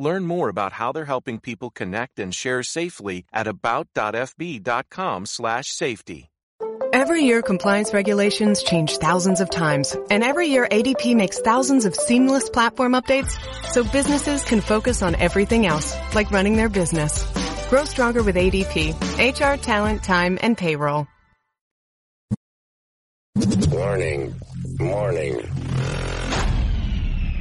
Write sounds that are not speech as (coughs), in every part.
Learn more about how they're helping people connect and share safely at about.fb.com/safety. Every year, compliance regulations change thousands of times, and every year ADP makes thousands of seamless platform updates so businesses can focus on everything else, like running their business. Grow stronger with ADP: HR, talent, time, and payroll. Warning. Warning.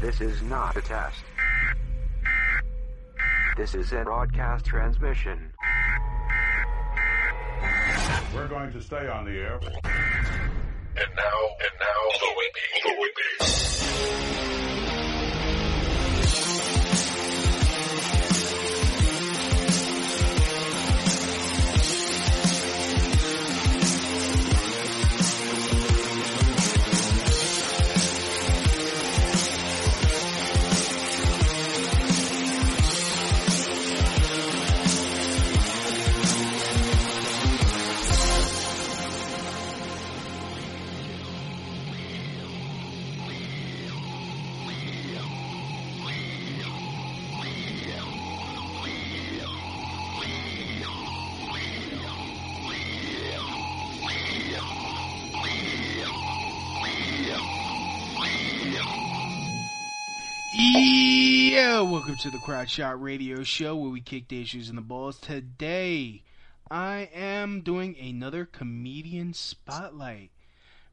This is not a test. This is a broadcast transmission. We're going to stay on the air. And now, and now, Louis B. Louis B. Yeah, welcome to the Crotch Shot Radio Show where we kick the issues in the balls. Today, I am doing another comedian spotlight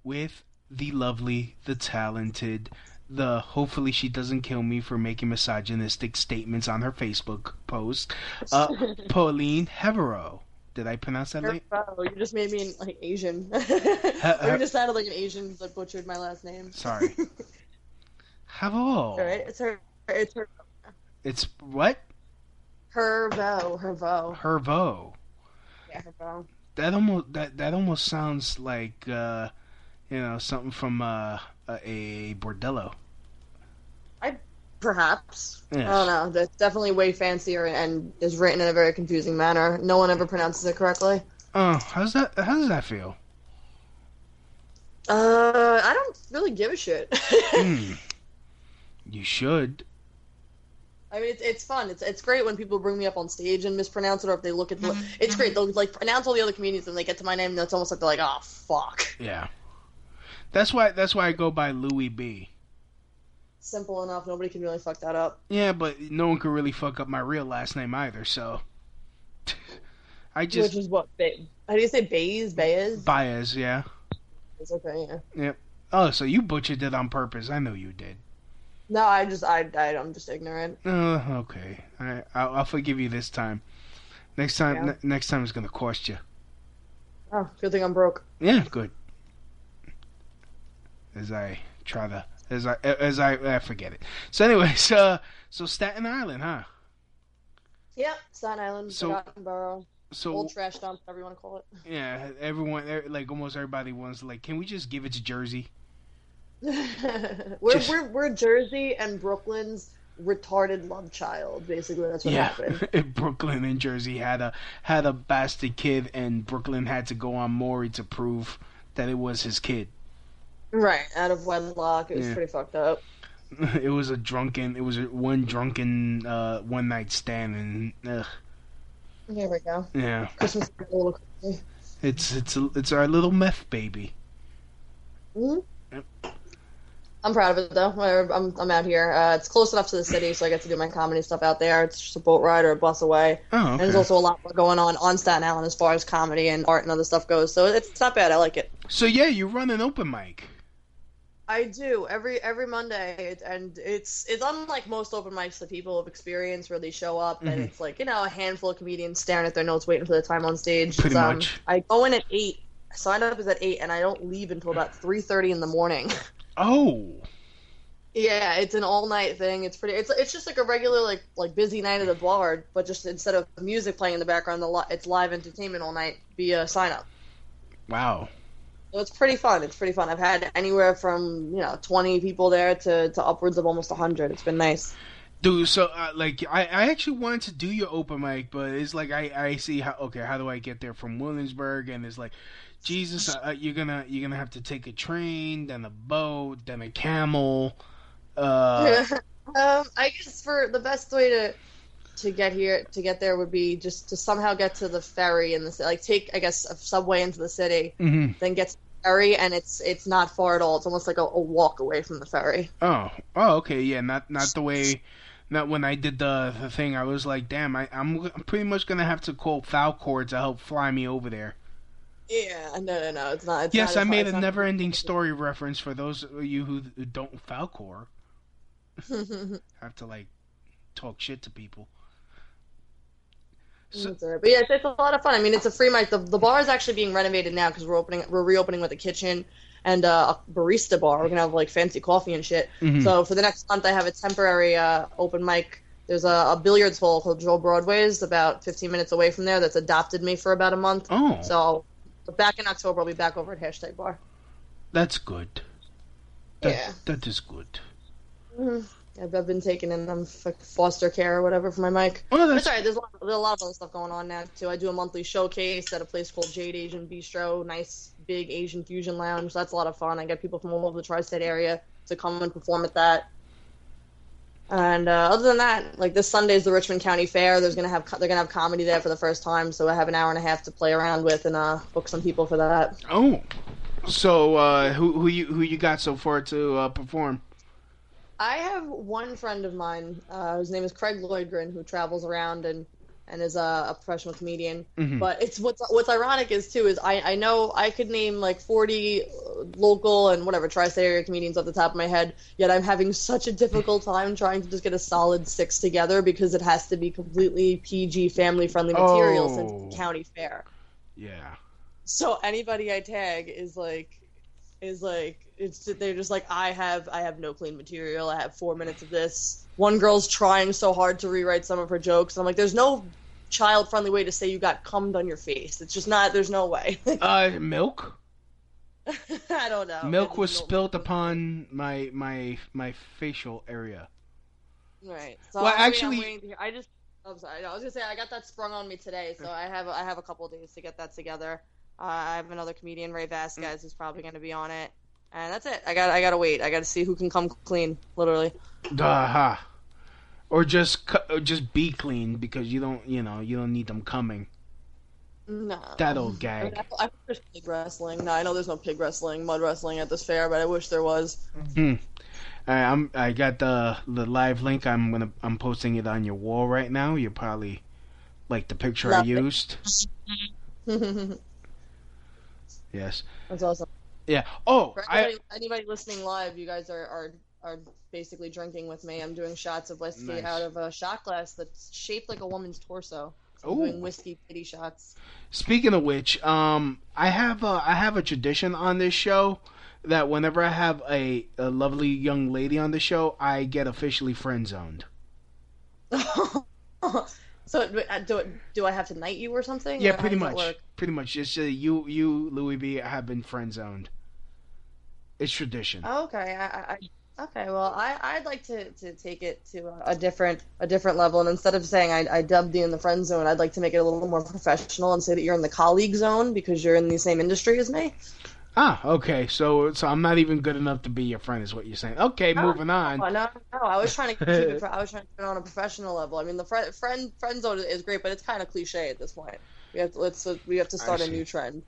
with the lovely, the talented, the hopefully she doesn't kill me for making misogynistic statements on her Facebook post, uh, (laughs) Pauline Hevero. Did I pronounce that right? Oh, you just made me like Asian. (laughs) Or you just sounded like an Asian that butchered my last name. Sorry. (laughs) Hevero. All right, it's her. It's her. It's what? Hervo. Hervo. Hervo. Yeah, Hervo. That almost that that almost sounds like uh, you know something from uh, a, a bordello. I perhaps. Yes. I don't know. That's definitely way fancier and is written in a very confusing manner. No one ever pronounces it correctly. Oh, how's that? How does that feel? Uh, I don't really give a shit. (laughs) Hmm. You should. I mean, it's, it's fun. It's it's great when people bring me up on stage and mispronounce it, or if they look at the. Mm-hmm. It's great. Mm-hmm. They'll like pronounce all the other comedians, and they get to my name, and it's almost like they're like, "Oh fuck." Yeah. That's why. That's why I go by Louis B. Simple enough. Nobody can really fuck that up. Yeah, but no one could really fuck up my real last name either. So. (laughs) I just Which is what? Ba- How do you say Baez? Baez? Baez, yeah. It's okay. Yeah. Yep. Oh, so you butchered it on purpose. I know you did. No, I just I, I I'm just ignorant. Uh, okay. I, I'll, I'll forgive you this time. Next time, Yeah. ne- next time it's gonna cost you. Oh, good thing I'm broke. Yeah, good. As I try to, as I, as I, I forget it. So, anyways, (laughs) uh, so Staten Island, huh? Yep. Staten Island, So- Forgotten Borough, So, old trash dump, whatever you want to call it. yeah, everyone, er- like almost everybody wants, like, can we just give it to Jersey? (laughs) we're, Just- we're we're Jersey and Brooklyn's retarded love child. Basically, that's what yeah, happened. (laughs) Brooklyn and Jersey had a had a bastard kid, and Brooklyn had to go on Maury to prove that it was his kid. Right, out of wedlock. It was Yeah. pretty fucked up. (laughs) it was a drunken, it was a one drunken uh, one night stand, and ugh, Here we go. yeah, Christmas a little crazy. it's it's a, it's our little meth baby. Mhm. Yep. I'm proud of it though. Whatever, I'm I'm out here. Uh, it's close enough to the city, so I get to do my comedy stuff out there. It's just a boat ride or a bus away. Oh, And there's also a lot more going on on Staten Island as far as comedy and art and other stuff goes. So it's not bad. I like it. So yeah, you run an open mic. I do every every Monday, and it's it's unlike most open mics that people have experienced where they show up and Mhm. it's like you know a handful of comedians staring at their notes waiting for the time on stage. Pretty It's, um, much. I go in at eight. I sign up is at eight, and I don't leave until about three thirty in the morning. (laughs) Oh, yeah, it's an all night thing. It's pretty. It's it's just like a regular like like busy night at a bar, but just instead of music playing in the background, the li- it's live entertainment all night via sign up. wow. So it's pretty fun. It's pretty fun. I've had anywhere from you know twenty people there to, to upwards of almost hundred. It's been nice. Dude, so uh, like I, I actually wanted to do your open mic, but it's like I, I see how okay how do I get there from Williamsburg and it's like Jesus uh, you're gonna you're gonna have to take a train then a boat then a camel. Uh, (laughs) um, I guess for the best way to to get here to get there would be just to somehow get to the ferry in the ci- like take I guess a subway into the city, mhm. then get to the ferry, and it's it's not far at all. It's almost like a, a walk away from the ferry. Oh oh okay yeah not not the way. Not when I did the the thing, I was like, "Damn, I, I'm I'm pretty much gonna have to call Falkor to help fly me over there." Yeah, no, no, no, it's not. It's yes, not I made a never-ending story reference for those of you who, don't Falkor. (laughs) Have to like talk shit to people. So, right. But yeah, it's, it's a lot of fun. I mean, it's a free mic. The, the bar is actually being renovated now because we're opening, we're reopening with a kitchen and uh, a barista bar. We're gonna have like fancy coffee and shit. Mhm. So for the next month, I have a temporary uh, open mic. There's a, a billiards hall called Joe Broadway's about 15 minutes away from there. That's adopted me for about a month. oh, So back in October, I'll be back over at Hashtag Bar. that's good. That, Yeah. that is good. Mhm. I've, I've been taking in um, foster care or whatever for my mic. Oh, That's that's all right. There's a, lot, there's a lot of other stuff going on now too. I do a monthly showcase at a place called Jade Asian Bistro, nice big Asian fusion lounge. That's a lot of fun. I get people from all over the tri-state area to come and perform at that. And uh, other than that, like this Sunday is the Richmond County Fair. There's gonna have they're gonna have comedy there for the first time, so I have an hour and a half to play around with and uh, book some people for that. oh. So uh, who who you who you got so far to uh, perform? I have one friend of mine uh, whose name is Craig Lloydgren, who travels around and and is a, a professional comedian. Mhm. But it's what's what's ironic is too is I I know I could name like forty local and whatever tri-state area comedians off the top of my head. Yet I'm having such a difficult (laughs) time trying to just get a solid six together because it has to be completely PG family friendly material since Oh. it's a county fair. Yeah. So anybody I tag is like is like it's they're just like I have I have no clean material. I have four minutes of this. One girl's trying so hard to rewrite some of her jokes. And I'm like, there's no child friendly way to say you got cummed on your face. It's just not. There's no way. (laughs) Uh, milk. (laughs) I don't know. Milk was Milk- spilt upon my my my facial area. Right. So Well, I'm actually- waiting I just. I'm sorry. I was gonna say I got that sprung on me today, so I have I have a couple days to get that together. Uh, I have another comedian, Ray Vasquez, who's probably gonna be on it, and that's it. I got I gotta wait. I gotta see who can come clean, literally. Aha. Or just or just be clean because you don't you know you don't need them coming. No. That old I, mean, gag. I, I wish pig wrestling. No, I know there's no pig wrestling, mud wrestling at this fair, but I wish there was. Hmm. I, I'm I got the the live link. I'm gonna I'm posting it on your wall right now. You probably like the picture Love I used. (laughs) that's Yes. awesome. Yeah. Oh, For I anybody, anybody listening live, you guys are, are are basically drinking with me. I'm doing shots of whiskey Nice. out of a shot glass that's shaped like a woman's torso. So Ooh. doing whiskey pity shots. Speaking of which, um, I have a, I have a tradition on this show that whenever I have a, a lovely young lady on the show, I get officially friend zoned. (laughs) so do, uh, do do I have to knight you or something? Yeah, Or pretty much. Pretty much. Just uh, you, you, Louis B, have been friend zoned. It's tradition. Oh, okay. I, I, I, okay. Well, I, I'd like to, to take it to a, a different a different level, and instead of saying I, I dubbed you in the friend zone, I'd like to make it a little more professional and say that you're in the colleague zone because you're in the same industry as me. Ah, okay. So, so I'm not even good enough to be your friend, is what you're saying. Okay, moving on. Oh, no, no, I was trying to keep it. (laughs) I was trying to keep it on a professional level. I mean, the friend friend friend zone is great, but it's kind of cliche at this point. We have to let's we have to start a new trend.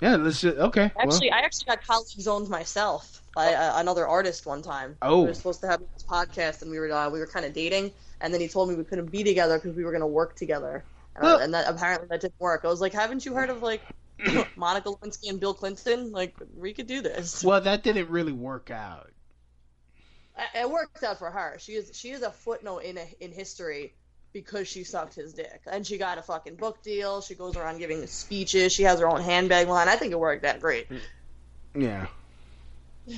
Yeah, let's just, okay. well, Actually, I actually got colleagues owned myself by uh, another artist one time. Oh. we were supposed to have this podcast, and we were uh, we were kind of dating, and then he told me we couldn't be together because we were going to work together, and, I- and that apparently that didn't work. I was like, haven't you heard of like (clears throat) Monica Lewinsky and Bill Clinton? Like, we could do this. well, that didn't really work out. It worked out for her. She is she is a footnote in a, in history because she sucked his dick, and she got a fucking book deal. She goes around giving speeches. She has her own handbag line. I think it worked that great. Hmm. Yeah. (laughs)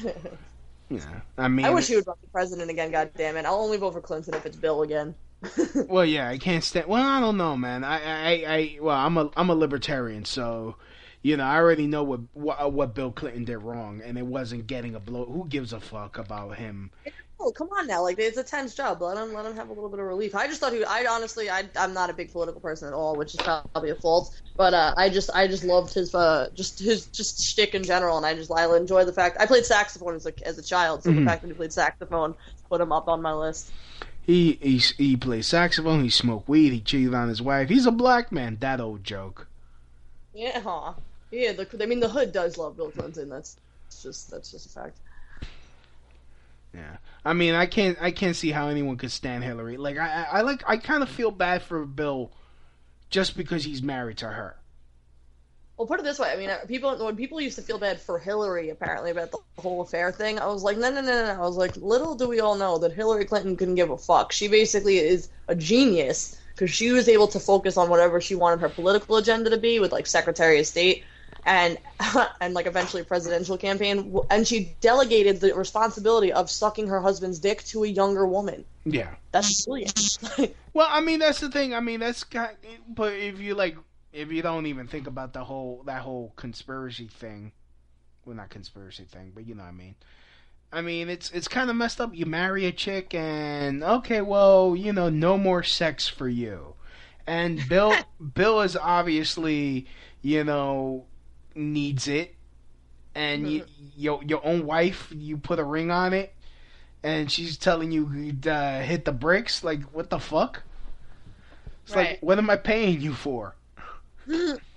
Yeah. I mean, I wish he would run for president again. God damn it! I'll only vote for Clinton if it's Bill again. (laughs) Well, yeah, I can't stand. Well, I don't know, man. I, I, I, well, I'm a, I'm a libertarian, so, you know, I already know what, what, what Bill Clinton did wrong, and it wasn't getting a blow. Who gives a fuck about him? Oh, come on now! Like it's a tense job. Let him let him have a little bit of relief. I just thought he. I honestly, I I'm not a big political person at all, which is probably a fault. But uh, I just I just loved his uh just his just shtick in general, and I just I enjoy the fact I played saxophone as a as a child, so Mhm. the fact that he played saxophone put him up on my list. He, he, he plays saxophone. He smoked weed. He cheated on his wife. He's a black man. That old joke. Yeah. Yeah. The, I mean, the hood does love Bill Clinton. That's just that's just a fact. Yeah. I mean, I can't, I can't see how anyone could stand Hillary. Like, I, I, like, I kind of feel bad for Bill, just because he's married to her. Well, put it this way. I mean, people when people used to feel bad for Hillary apparently about the whole affair thing, I was like, no, no, no. no. I was like, little do we all know that Hillary Clinton couldn't give a fuck. She basically is a genius because she was able to focus on whatever she wanted her political agenda to be with like Secretary of State and (laughs) and like eventually presidential campaign, and she delegated the responsibility of sucking her husband's dick to a younger woman. Yeah. That's brilliant. (laughs) Well, I mean, that's the thing. I mean, that's kind. But if you like, if you don't even think about the whole that whole conspiracy thing, well, not conspiracy thing, but you know what I mean. I mean, it's it's kind of messed up. You marry a chick, and okay, well, you know, no more sex for you. And Bill, (laughs) Bill is obviously, you know, needs it, and you, your your own wife, you put a ring on it, and she's telling you uh, hit the bricks. Like, what the fuck? It's like, what am I paying you for? (laughs)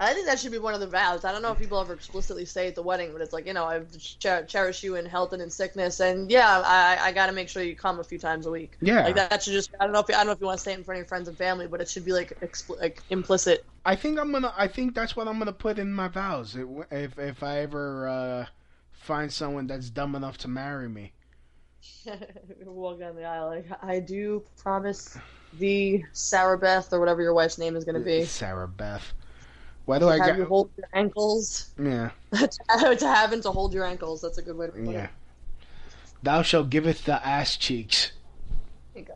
I think that should be one of the vows. I don't know if people ever explicitly say at the wedding, but it's like, you know, I cher- cherish you in health and in sickness, and yeah, I, I got to make sure you come a few times a week. Yeah. like that, that should just. I don't know if I don't know if you want to say it in front of your friends and family, but it should be like, expl- like implicit. I think I'm gonna. I think that's what I'm gonna put in my vows. It, if if I ever uh, find someone that's dumb enough to marry me. (laughs) Walk down the aisle, like I do promise the Sarah Beth or whatever your wife's name is going to be. Sarah Beth. Why do I have get? you hold your ankles? Yeah, (laughs) to have and to hold your ankles. That's a good way to put yeah. it. Thou shalt giveth the ass cheeks. There you go.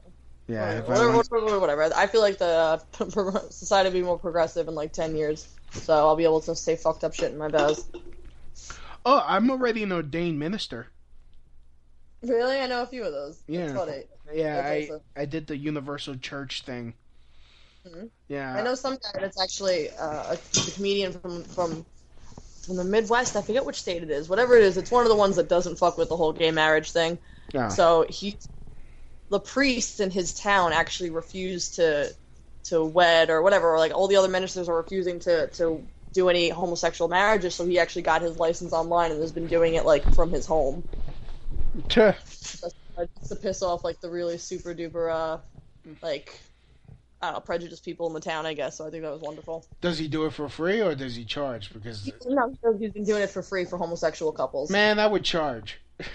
Yeah. if I whatever, want- whatever, whatever. I feel like the (laughs) uh, society will be more progressive in like ten years, so I'll be able to say fucked up shit in my vows. Oh, I'm already an ordained minister. Really, I know a few of those. Yeah. Yeah, I. I did the universal church thing. Mhm. Yeah. I know some guy that's actually uh, a, comedian from from from the Midwest. I forget which state it is. Whatever it is, it's one of the ones that doesn't fuck with the whole gay marriage thing. Yeah. So he, the priests in his town actually refused to to wed or whatever. Or like all the other ministers are refusing to to do any homosexual marriages. So he actually got his license online and has been doing it like from his home. Just to piss off like the really super duper uh like I don't know prejudiced people in the town. I guess. So I think that was wonderful. Does he do it for free or does he charge? Because No, he's been doing it for free for homosexual couples. man, I would charge. (laughs)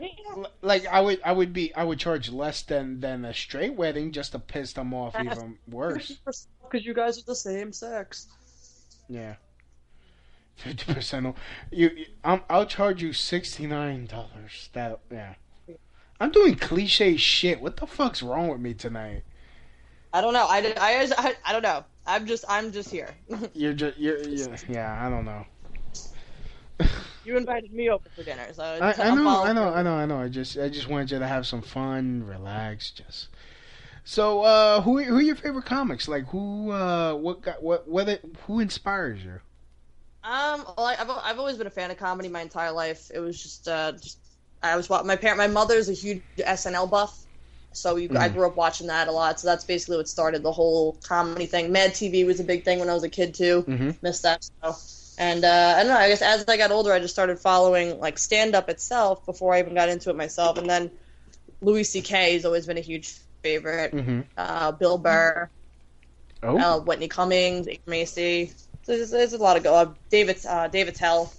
Yeah. Like I would, I would be, I would charge less than than a straight wedding just to piss them off even worse. (laughs) Because you guys are the same sex. Yeah. Fifty percent. You, you I'm, I'll charge you sixty nine dollars. That yeah. I'm doing cliche shit. What the fuck's wrong with me tonight? I don't know. I, I, I, I don't know. I'm just I'm just here. (laughs) You're just you're, you're yeah. I don't know. (laughs) you invited me over for dinner, so I, I know, I know. I know, I know. I just, I just wanted you to have some fun, relax, just. So, uh, who, who are your favorite comics? Like, who, uh, what got, what, whether who inspires you? Um, well, I, I've I've always been a fan of comedy my entire life. It was just uh just I was my parent my mother's a huge SNL buff, So you, I Mhm. grew up watching that a lot. So that's basically what started the whole comedy thing. Mad TV was a big thing when I was a kid too. Mm-hmm. Missed that show. And uh, I don't know. I guess as I got older, I just started following like stand up itself before I even got into it myself. And then Louis C.K. has always been a huge favorite. Mm-hmm. Uh, Bill Burr, Oh. uh, Whitney Cummings, Amy Macy. So there's, there's a lot of go. Uh, David uh, Dave Attell.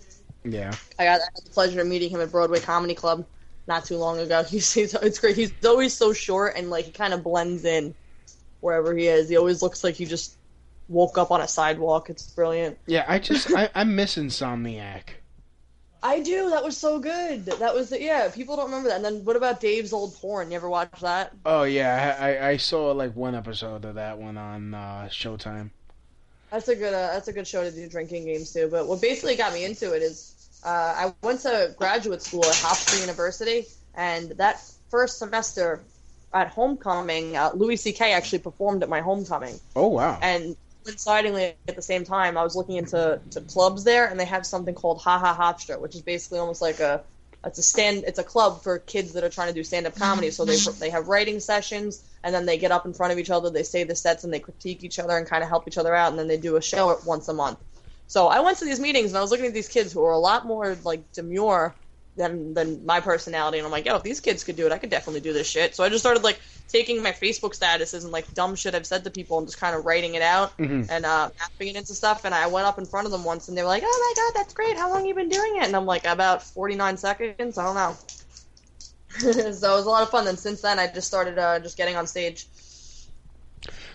yeah. I got I had the pleasure of meeting him at Broadway Comedy Club not too long ago. (laughs) He's, he's it's great. He's always so short and like he kind of blends in wherever he is. He always looks like he just woke up on a sidewalk. It's brilliant. Yeah. I just I, (laughs) I miss Insomniac. I do. That was so good. That was the, yeah. People don't remember that. And then what about Dave's old porn? You ever watch that? Oh yeah, I, I I saw like one episode of that one on uh, Showtime. That's a good. Uh, that's a good show to do drinking games too. But what basically got me into it is uh, I went to graduate school at Hofstra University, and that first semester at homecoming, uh, Louis C.K. actually performed at my homecoming. Oh wow. And coincidingly, at the same time, I was looking into to clubs there, and they have something called Ha Ha Hofstra, which is basically almost like a it's a stand it's a club for kids that are trying to do stand up comedy. So they they have writing sessions, and then they get up in front of each other, they say the sets, and they critique each other and kind of help each other out, and then they do a show once a month. So I went to these meetings, and I was looking at these kids who were a lot more like demure than than my personality, and I'm like, yo, if these kids could do it, I could definitely do this shit. So I just started like taking my Facebook statuses and like dumb shit I've said to people and just kind of writing it out Mhm. and uh, mapping it into stuff. And I went up in front of them once, and they were like, "Oh my god, that's great! How long you been doing it?" And I'm like, "About 49 seconds. I don't know." (laughs) so it was a lot of fun. Then since then, I just started uh, just getting on stage.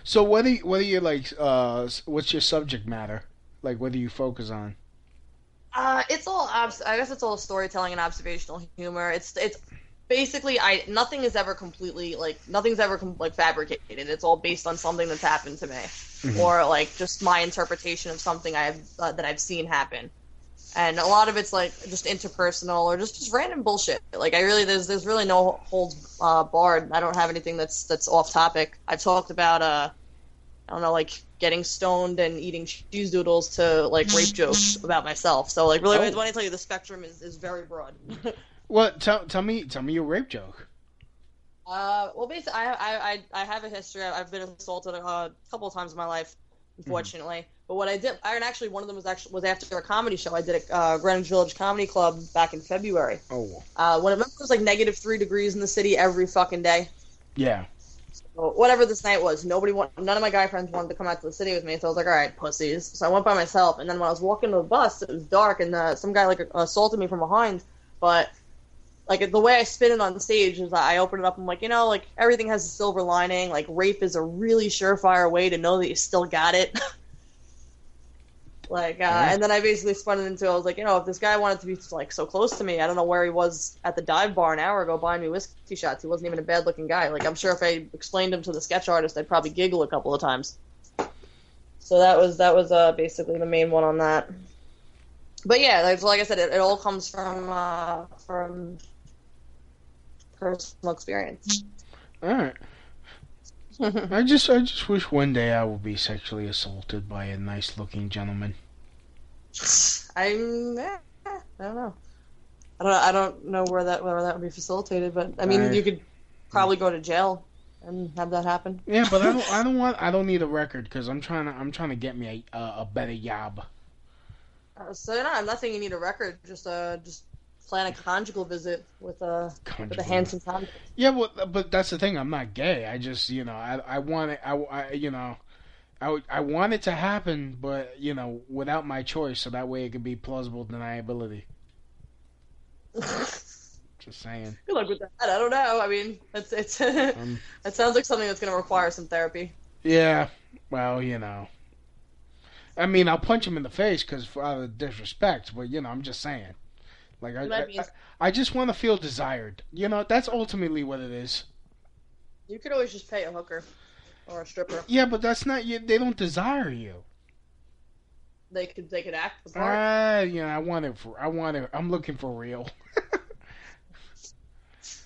So what do you, what do you like? Uh, what's your subject matter? Like, what do you focus on? Uh, it's all obs- I guess it's all storytelling and observational humor. It's it's basically I nothing is ever completely like nothing's ever com- like fabricated. It's all based on something that's happened to me, Mhm. or like just my interpretation of something I've uh, that I've seen happen. And a lot of it's like just interpersonal or just just random bullshit. Like I really there's there's really no holds uh, barred. I don't have anything that's that's off topic. I've talked about uh I don't know like getting stoned and eating cheese doodles to like rape (laughs) jokes about myself. So like really Oh. when I tell you the spectrum is, is very broad. (laughs) What? Tell tell me tell me your rape joke. Uh, well, basically, I, I, I, I have a history. I've been assaulted a, a couple of times in my life, unfortunately. But what I did, I, and actually, one of them was actually was after a comedy show I did at uh, Greenwich Village Comedy Club back in February. Oh Uh, when I remember it was like negative three degrees in the city every fucking day. yeah. So whatever this night was, nobody, want, none of my guy friends wanted to come out to the city with me. So I was like, all right, pussies. So I went by myself. And then when I was walking to the bus, it was dark, and uh, some guy like assaulted me from behind. But like the way I spin it on stage is I open it up. I'm like, you know, like everything has a silver lining. Like rape is a really surefire way to know that you still got it. (laughs) like, uh, Yeah. and then I basically spun it into. I was like, you know, if this guy wanted to be like so close to me, I don't know where he was at the dive bar an hour ago buying me whiskey shots. He wasn't even a bad looking guy. Like, I'm sure if I explained him to the sketch artist, I'd probably giggle a couple of times. So that was that was uh, basically the main one on that. But yeah, like, like I said, it, it all comes from uh, from personal experience. All right. I just I just wish one day I would be sexually assaulted by a nice looking gentleman. I'm eh, I don't know. I don't I don't know where that where that would be facilitated, but I mean I- you could probably go to jail and have that happen. Yeah, but I don't I (laughs) don't want I don't need a record because I'm trying to I'm trying to get me a a, a better job. Uh, so no, I'm not saying you need a record. Just uh, just plan a conjugal visit with a with a handsome conjugal. Yeah, well, but that's the thing. I'm not gay. I just, you know, I, I want it. I, I, you know, I, I want it to happen, but you know, without my choice, so that way it could be plausible deniability. (laughs) Just saying. Good luck with that. I don't know. I mean, it's it's (laughs) Um, it sounds like something that's going to require some therapy. yeah. Well, you know. I mean, I'll punch him in the face because for out of disrespect, but you know, I'm just saying. Like I, I, I, just want to feel desired. You know, that's ultimately what it is. You could always just pay a hooker or a stripper. Yeah, but that's not you. They don't desire you. They could they could act the part. Ah, you know, I want it for. I want it. I'm looking for real. (laughs)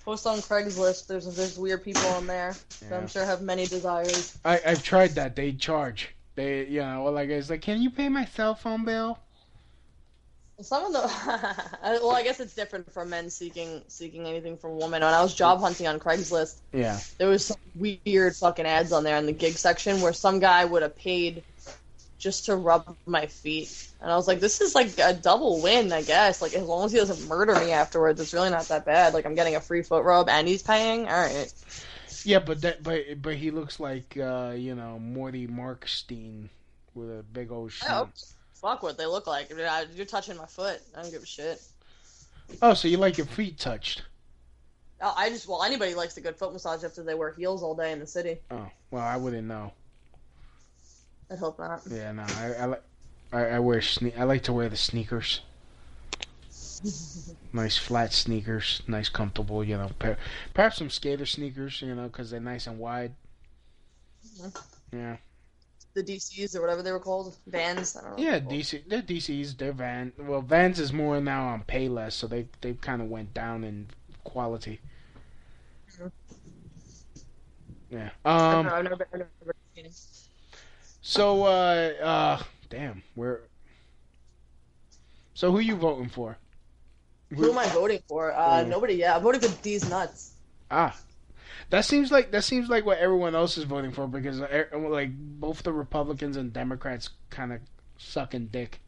Post on Craigslist. There's there's weird people on there that Yeah. I'm sure have many desires. I I've tried that. They charge. They you know like it's like, can you pay my cell phone bill? Some of the (laughs) well, I guess it's different for men seeking seeking anything from women. When I was job hunting on Craigslist, Yeah. there was some weird fucking ads on there in the gig section where some guy would have paid just to rub my feet, and I was like, this is like a double win, I guess. Like as long as he doesn't murder me afterwards, it's really not that bad. Like I'm getting a free foot rub and he's paying. All right. Yeah, but that but but he looks like uh, you know Morty Markstein with a big old shin. Fuck what they look like. Mean, I- You're touching my foot. I don't give a shit. Oh, so you like your feet touched? Oh, I just well, anybody likes a good foot massage after they wear heels all day in the city. Oh, well, I wouldn't know. I'd hope not. Yeah, no, I I like I, I wear sne- I like to wear the sneakers. (laughs) nice flat sneakers, nice comfortable, you know. Per- perhaps some skater sneakers, you know, because they're nice and wide. Mhm. Yeah, The DCs or whatever they were called, Vans. I don't know. yeah, DC. They're DCs. They're Van. Well, Vans is more now on Payless, so they they kind of went down in quality. Mhm. Yeah. Um. I've never, I've never. So, uh, uh, damn, where? So, who you voting for? Who am I voting for? Uh, Mm. Nobody Yeah, I'm voting for Deez Nuts. Ah, that seems like that seems like what everyone else is voting for because uh, like both the Republicans and Democrats kind of sucking dick.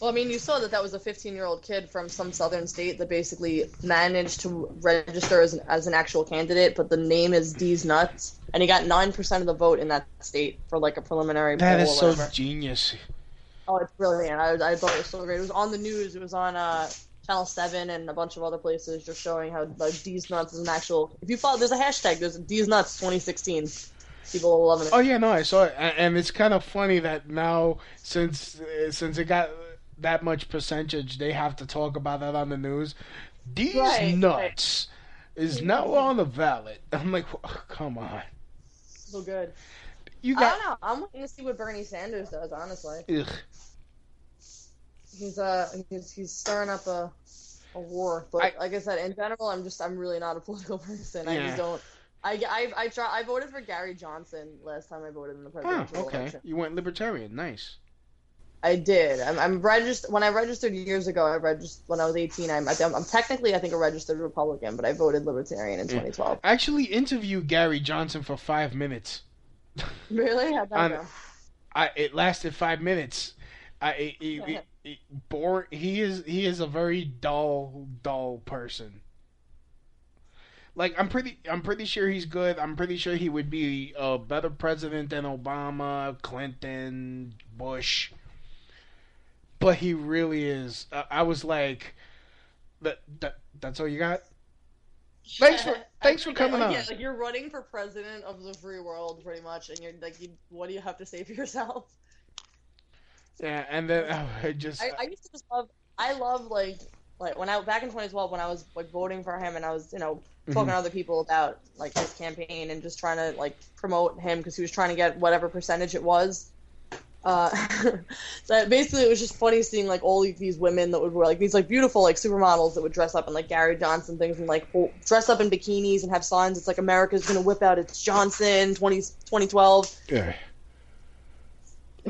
Well, I mean, you saw that that was a 15 year old kid from some southern state that basically managed to register as an, as an actual candidate, but the name is Deez Nuts, and he got nine percent of the vote in that state for like a preliminary That is so genius. Oh, it's brilliant. I, I thought it was so great. It was on the news. It was on uh, Channel 7 and a bunch of other places just showing how like, Deez Nuts is an actual. If you follow, there's a hashtag, there's Deez Nuts 2016. People are loving it. Oh yeah, no, I saw it, and it's kind of funny that now since uh, since it got that much percentage, they have to talk about that on the news. These Right, nuts is now on the ballot. (laughs) I'm like, oh, come on, So good. you got. I don't know. I'm waiting to see what Bernie Sanders does, honestly. Ugh. He's uh he's, he's stirring up a a war, but I- like I said, in general, I'm just I'm really not a (laughs) political person. I just don't. I I I try. I voted for Gary Johnson last time I voted in the presidential Oh, presidential okay. election. You went libertarian. Nice. I did. I'm, I'm registered. When I registered years ago, I registered when I was 18. I'm, I'm, technically, I think, a registered Republican, but I voted Libertarian in Yeah. 2012. I actually interviewed Gary Johnson for five minutes. Really? How'd that (laughs) On- go? I it lasted five minutes. I it, it, (laughs) bore, He is he is a very dull dull person. Like I'm pretty I'm pretty sure he's good. I'm pretty sure he would be a better president than Obama, Clinton, Bush. But he really is. Uh, I was like, that that that's all you got. Thanks for- thanks for coming on. Yeah, like you're running for president of the free world, pretty much, and you're like, you, what do you have to say for yourself? Yeah, and then oh, (laughs) I just I, I used to just love. I love like like when I back in 2012 when I was like voting for him and I was you know talking Mhm. to other people about like his campaign and just trying to like promote him because he was trying to get whatever percentage it was. Uh, (laughs) so basically, it was just funny seeing like all these women that would wear like these like beautiful like supermodels that would dress up in like Gary Johnson things and like dress up in bikinis and have signs. It's like America's gonna whip out its Johnson 20, 2012 yeah.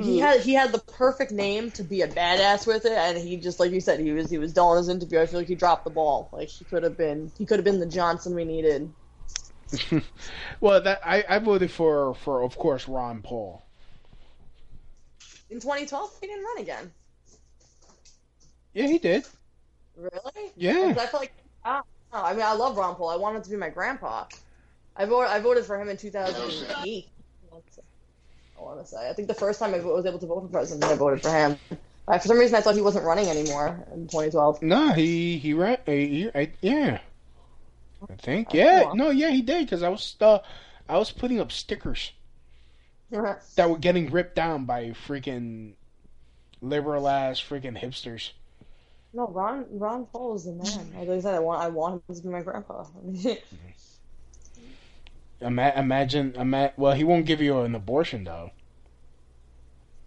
He mm. had he had the perfect name to be a badass with it, and he just like you said, he was he was dull in his interview. I feel like he dropped the ball. Like he could have been he could have been the Johnson we needed. (laughs) well, that I, I voted for for of course Ron Paul. In 2012, he didn't run again. Yeah, he did. Really? Yeah. I felt like don't. I mean, I love Ron Paul. I wanted to be my grandpa. I voted I voted for him in 2008. I want to say. I think the first time I was able to vote for president, I voted for him. Uh, for some reason, I thought he wasn't running anymore in 2012. No, he he ran. uh, He, I, yeah, I think. Oh, Yeah, no, yeah, he did because I was uh, I was putting up stickers that were getting ripped down by freaking liberal ass freaking hipsters. No, Ron Ron Paul is the man. Like I said, I want I want him to be my grandpa. Ima- imagine, ima- well, he won't give you an abortion though.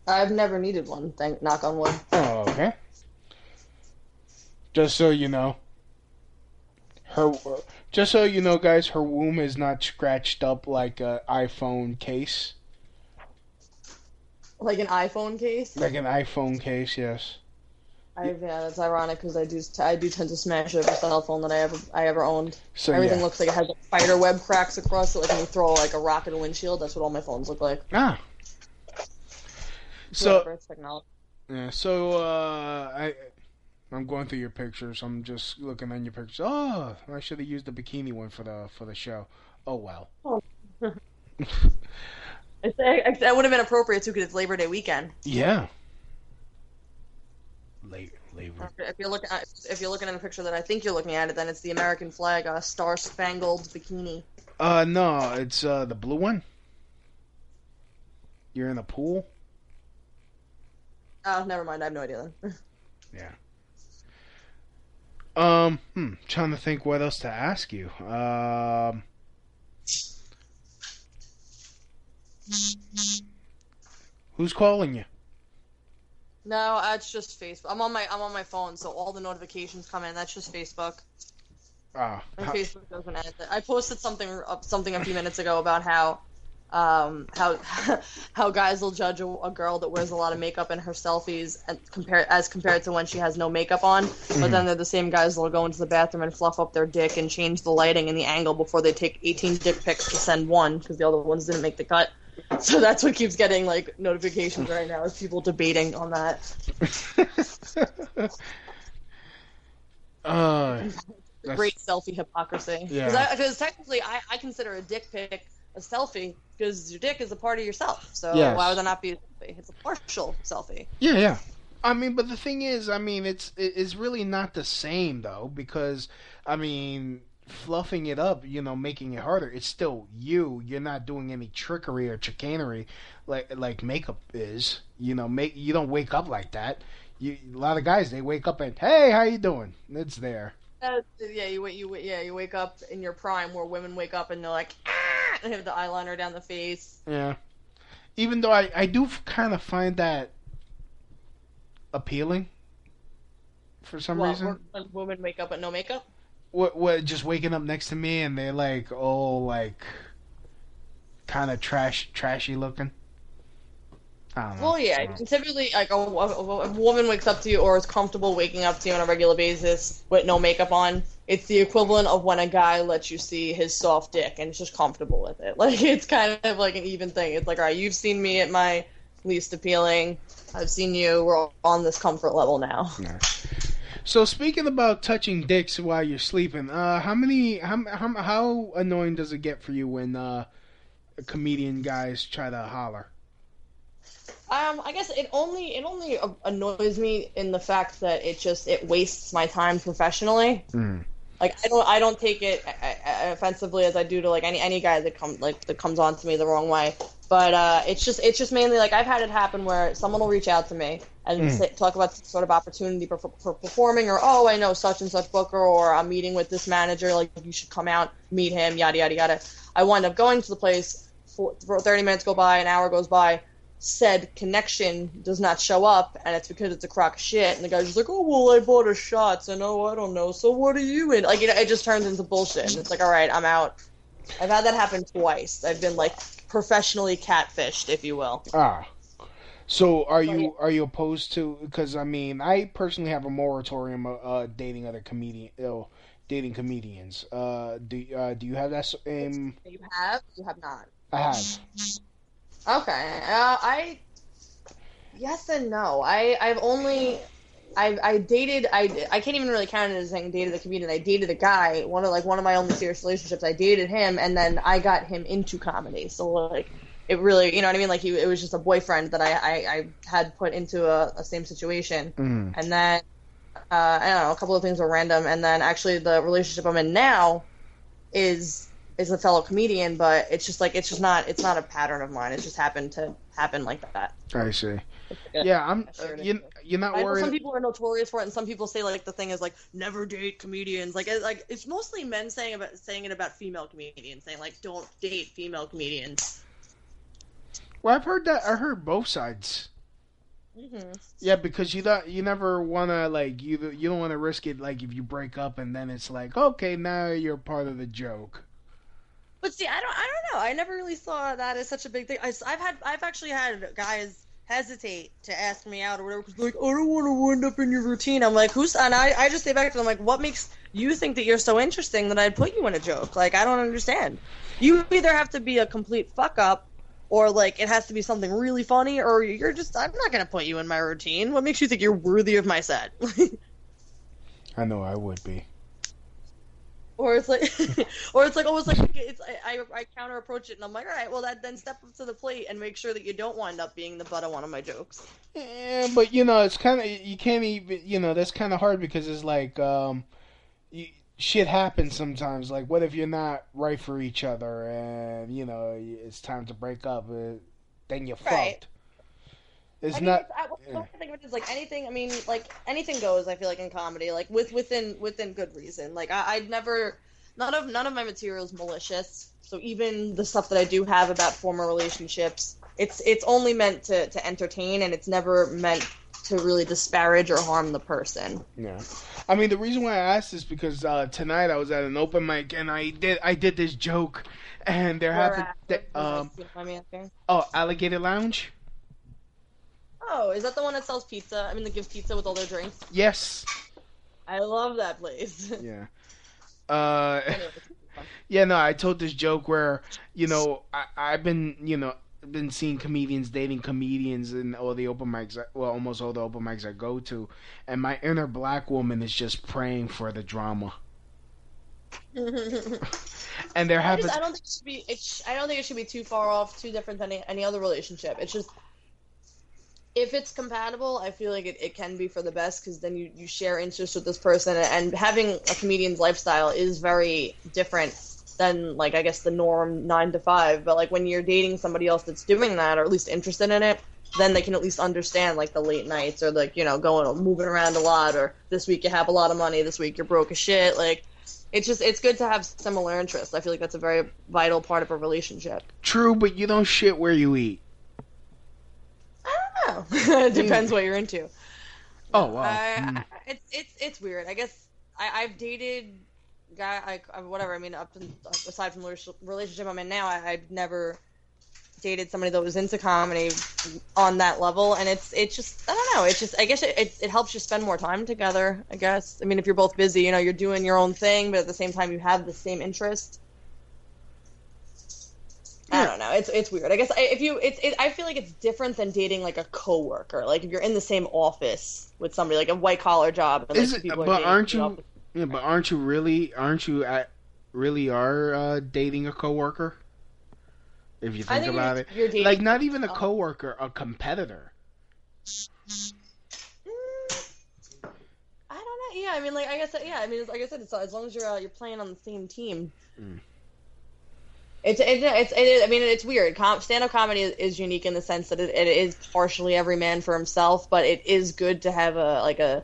I've never needed one. Thank knock on wood. Oh, okay. Just so you know, her. Just so you know, guys, her womb is not scratched up like a iPhone case, Like an iPhone case. like an iPhone case. Yes. I, yeah, that's ironic because I do I do tend to smash every cell phone that I ever I ever owned. So Everything yeah. looks like it has like, spider web cracks across it, like when you throw like a rock in a windshield. That's what all my phones look like. Ah. So Whatever, it's technology. yeah, so uh, I I'm going through your pictures. I'm just looking on your pictures. Oh, I should have used the bikini one for the for the show. Oh well. (laughs) It, that would have been appropriate too because it's Labor Day weekend. Yeah. Late labor. If you're looking at if you're looking at a picture that I think you're looking at it, then it's the American flag, a star spangled bikini. Uh no, it's uh the blue one. You're in the pool. Oh, never mind. I have no idea then. (laughs) Yeah. Um, hmm, trying to think what else to ask you. Um, who's calling you? No, uh, it's just Facebook. I'm on my I'm on my phone, so all the notifications come in. That's just Facebook. Ah, My how- Facebook doesn't end. I posted something up something a few minutes ago about how um how (laughs) how guys will judge a, a girl that wears a lot of makeup in her selfies and compare as compared to when she has no makeup on. But then they're the same guys that'll go into the bathroom and fluff up their dick and change the lighting and the angle before they take 18 dick pics to send one because the other ones didn't make the cut. So that's what keeps getting like notifications right now is people debating on that. (laughs) uh, Great selfie hypocrisy. Yeah. Because technically, I, I consider a dick pic a selfie because your dick is a part of yourself. So Yes. why would that not be a selfie? It's a partial selfie. Yeah, yeah. I mean, but the thing is, I mean, it's it's really not the same though because I mean, fluffing it up, you know, making it harder. It's still you. You're not doing any trickery or chicanery like like makeup is. You know, make you don't wake up like that. You a lot of guys they wake up and hey, how you doing? It's there. Uh, yeah, you wait. You. Yeah, you wake up in your prime where women wake up and they're like, ah, and have the eyeliner down the face. Yeah. Even though I I do kind of find that appealing for some reason. women wake up with no makeup. What what just waking up next to me and they're like oh like kind of trash trashy looking. I don't know. Well, yeah. Typically, like a, a, a woman wakes up to you or is comfortable waking up to you on a regular basis with no makeup on. It's the equivalent of when a guy lets you see his soft dick and is just comfortable with it. (laughs) Like it's kind of like an even thing. It's like, all right, you've seen me at my least appealing. I've seen you. We're on this comfort level now. So speaking about touching dicks while you're sleeping, uh, how many how how how annoying does it get for you when uh, comedian guys try to holler? Um, I guess it only it only uh, annoys me in the fact that it just it wastes my time professionally. Mm. Like I don't I don't take it uh, uh, offensively as I do to like any any guy that comes like that comes on to me the wrong way. But uh, it's just it's just mainly like I've had it happen where someone will reach out to me and Mm. say, talk about some sort of opportunity for, for performing or oh I know such and such booker or I'm meeting with this manager like you should come out meet him yada yada yada. I wind up going to the place. For, 30 minutes go by, an hour goes by said connection does not show up, and it's because it's a crock of shit. And the guy's just like, "Oh well, I bought a shot, so no, I don't know. So what are you in?" Like, you know, it just turns into bullshit. And it's like, all right, I'm out. I've had that happen twice. I've been like professionally catfished, if you will. Ah. So are you are you opposed to? Because I mean, I personally have a moratorium of uh, dating other comedian, oh, dating comedians. Uh, do uh, do you have that? Um, You have, you have not. I have. Okay. Uh, I yes and no. I I've only I I dated I I can't even really count it as saying dated a comedian. I dated a guy. One of like one of my only serious relationships. I dated him, and then I got him into comedy. So like. It really, you know what I mean? Like he, it was just a boyfriend that I, I, I had put into a, a same situation, Mm. and then uh, I don't know, a couple of things were random, and then actually the relationship I'm in now is is a fellow comedian, but it's just like it's just not it's not a pattern of mine. It just happened to happen like that. I see. Yeah, I'm. Sure it You, you're not I know worried. some people are notorious for it, and some people say like the thing is like never date comedians. Like it, like it's mostly men saying about saying it about female comedians, saying like don't date female comedians. Well, I've heard that. I heard both sides. Mm-hmm. Yeah, because you don't. You never wanna like you. You don't want to risk it. Like if you break up and then it's like, okay, now you're part of the joke. But see, I don't, I don't know. I never really saw that as such a big thing. I, have had, I've actually had guys hesitate to ask me out or whatever because like I don't want to wind up in your routine. I'm like, who's? And I, I just say back to them like, what makes you think that you're so interesting that I'd put you in a joke? Like I don't understand. You either have to be a complete fuck up, or like it has to be something really funny, or you're just I'm not gonna put you in my routine. What makes you think you're worthy of my set? (laughs) I know I would be. Or it's like, (laughs) or it's like almost like it's I, I, I counter approach it and I'm like, all right, well that then step up to the plate and make sure that you don't wind up being the butt of one of my jokes. Yeah, but you know, it's kind of you can't even you know that's kind of hard because it's like um, you, shit happens sometimes. Like, what if you're not right for each other and you know it's time to break up? Uh, then you're Right. fucked. It's I mean, not. it's, I, think of it is like anything. I mean, like anything goes. I feel like in comedy, like with within within good reason. Like I, I'd never, none of none of my material is malicious. So even the stuff that I do have about former relationships, it's it's only meant to to entertain, and it's never meant to really disparage or harm the person. Yeah, I mean the reason why I asked is because uh, tonight I was at an open mic and I did I did this joke, and there happened. um, What am I asking? oh, Alligator Lounge. Oh, is that the one that sells pizza? I mean, that gives pizza with all their drinks. Yes. I love that place. (laughs) Yeah. Uh, (laughs) yeah, no, I told this joke where, you know, I, I've been, you know, been seeing comedians dating comedians in all the open mics, well, almost all the open mics I go to, and my inner black woman is just praying for the drama. (laughs) And there I, happens, just, I don't think it should be. It sh- I don't think it should be too far off, too different than any, any other relationship. It's just if it's compatible, I feel like it, it can be for the best because then you, you share interests with this person, and having a comedian's lifestyle is very different than like I guess the norm nine to five. But like when you're dating somebody else that's doing that or at least interested in it, then they can at least understand like the late nights or like you know going moving around a lot or this week you have a lot of money, this week you're broke as shit. Like it's just it's good to have similar interests. I feel like that's a very vital part of a relationship. true, but you don't shit where you eat. Know. (laughs) it depends what you're into. Oh, wow. I, Mm. I, it's it's it's weird. I guess I, I've dated guy I, I whatever. I mean, up in, aside from the relationship I'm in now, I, I've never dated somebody that was into comedy on that level, and it's it's just I don't know. It's just I guess it, it it helps you spend more time together. I guess. I mean, if you're both busy, you know, you're doing your own thing, but at the same time, you have the same interest. I don't know. It's it's weird. I guess I, if you, it's it, I feel like it's different than dating like a coworker. Like if you're in the same office with somebody, like a white collar job. And, like, it, people are but dating aren't you? office. Yeah, but aren't you really? Aren't you at really are uh, dating a coworker? If you think think about it, like not even a coworker, a competitor. I don't know. Yeah, I mean, like I guess, yeah, I mean, like I said, it's, as long as you're uh, you're playing on the same team. Mm. It's it, it's it is, I mean it's weird. Com- stand up comedy is, is unique in the sense that it, it is partially every man for himself, but it is good to have a like a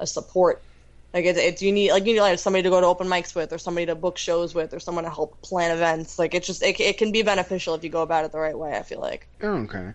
a support. Like it's it's you need like you need like somebody to go to open mics with, or somebody to book shows with, or someone to help plan events. Like it's just it, it can be beneficial if you go about it the right way. I feel like. Oh, okay.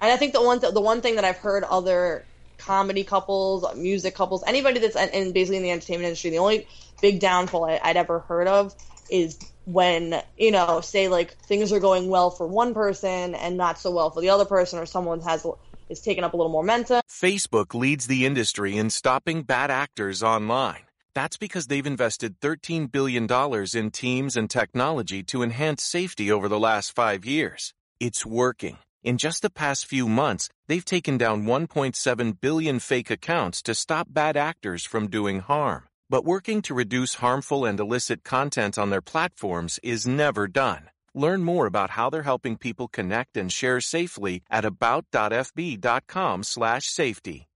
And I think the one th- the one thing that I've heard other comedy couples, music couples, anybody that's in, in basically in the entertainment industry, the only big downfall I, I'd ever heard of is when you know, say like things are going well for one person and not so well for the other person, or someone has is taking up a little momentum. Facebook leads the industry in stopping bad actors online. That's because they've invested $13 billion in teams and technology to enhance safety over the last five years. It's working. In just the past few months, they've taken down 1.7 billion fake accounts to stop bad actors from doing harm. But working to reduce harmful and illicit content on their platforms is never done. Learn more about how they're helping people connect and share safely at about.fb.com/safety.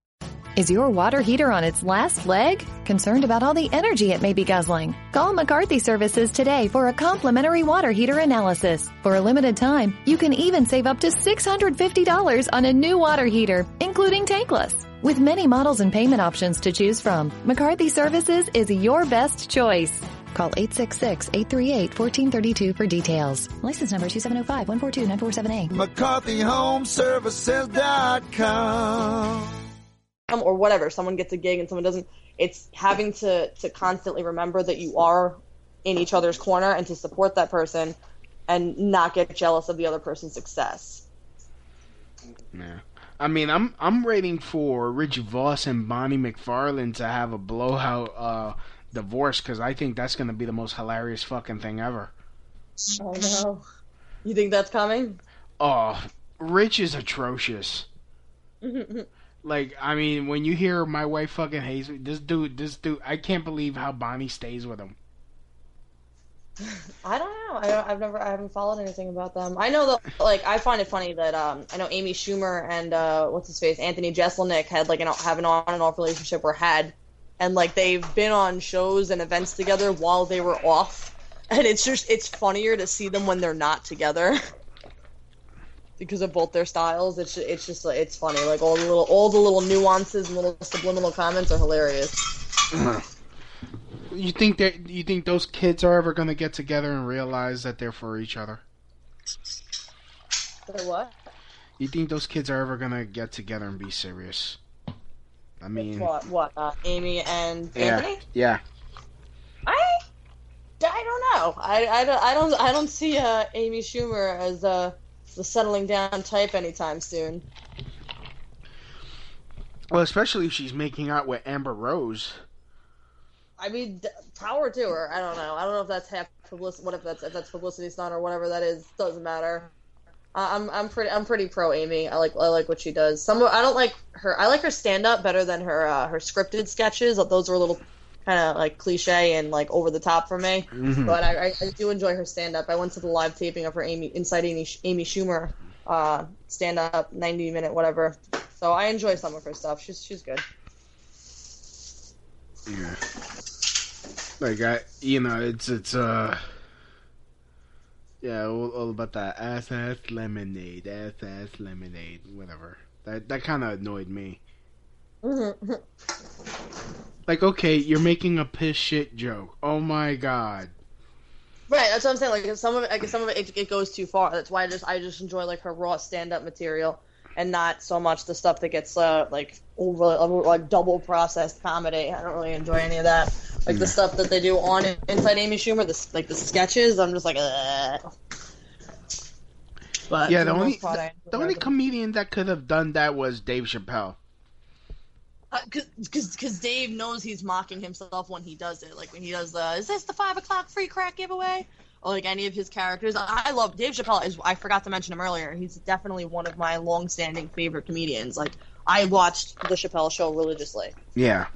Is your water heater on its last leg? Concerned about all the energy it may be guzzling? Call McCarthy Services today for a complimentary water heater analysis. For a limited time, you can even save up to $650 on a new water heater, including tankless. With many models and payment options to choose from, McCarthy Services is your best choice. Call 866-838-1432 for details. License number 2705-142-947A. McCarthyHomeservices.com. Um, or whatever someone gets a gig and someone doesn't it's having to to constantly remember that you are in each other's corner and to support that person and not get jealous of the other person's success Yeah. I mean, I'm I'm waiting for Rich Voss and Bonnie McFarlane to have a blowout uh, divorce because I think that's gonna be the most hilarious fucking thing ever. Oh no. You think that's coming? Oh, Rich is atrocious. (laughs) Like, I mean, when you hear my wife fucking hates me, this dude, this dude, I can't believe how Bonnie stays with him. I don't know. I don't, I've never, I haven't followed anything about them. I know that, like, I find it funny that um, I know Amy Schumer and uh, what's his face, Anthony Jeselnik had like an have an on and off relationship or had, and like they've been on shows and events together while they were off, and it's just it's funnier to see them when they're not together. (laughs) because of both their styles, it's it's just like it's funny. Like all the little all the little nuances and little subliminal comments are hilarious. (laughs) You think that you think those kids are ever gonna get together and realize that they're for each other? So what? You think those kids are ever gonna get together and be serious? I mean, What? What? Uh, Amy and yeah, Anthony? yeah. I I don't know. I, I, don't, I don't I don't see uh, Amy Schumer as uh, the settling down type anytime soon. Well, especially if she's making out with Amber Rose. I mean, d- power to her. I don't know. I don't know if that's half publicity. What if that's if that's publicity stunt or whatever that is? Doesn't matter. I'm I'm pretty I'm pretty pro Amy. I like I like what she does. Some I don't like her. I like her stand up better than her uh, her scripted sketches. Those are a little kind of like cliche and like over the top for me. Mhm. But I, I, I do enjoy her stand up. I went to the live taping of her Amy Inside Amy, Amy Schumer uh, stand up 90 minute whatever. So I enjoy some of her stuff. She's she's good. Yeah. Like I, you know, it's it's uh, yeah, all, all about that ass ass lemonade, ass ass lemonade, whatever. That that kind of annoyed me. Mm-hmm. Like, okay, you're making a piss shit joke. Oh my god. Right, that's what I'm saying. Like some of it, like some of it, it, it goes too far. That's why I just I just enjoy like her raw stand up material, and not so much the stuff that gets uh like over like double processed comedy. I don't really enjoy any of that. Like the stuff that they do on Inside Amy Schumer, the like the sketches. I'm just like, Ugh. But yeah, the only part, the, the only comedian that could have done that was Dave Chappelle. because because Dave knows he's mocking himself when he does it. Like when he does the "Is this the five o'clock free crack giveaway?" Or like any of his characters. I I love Dave Chappelle. Is I forgot to mention him earlier. He's definitely one of my long-standing favorite comedians. Like I watched the Chappelle Show religiously. Yeah.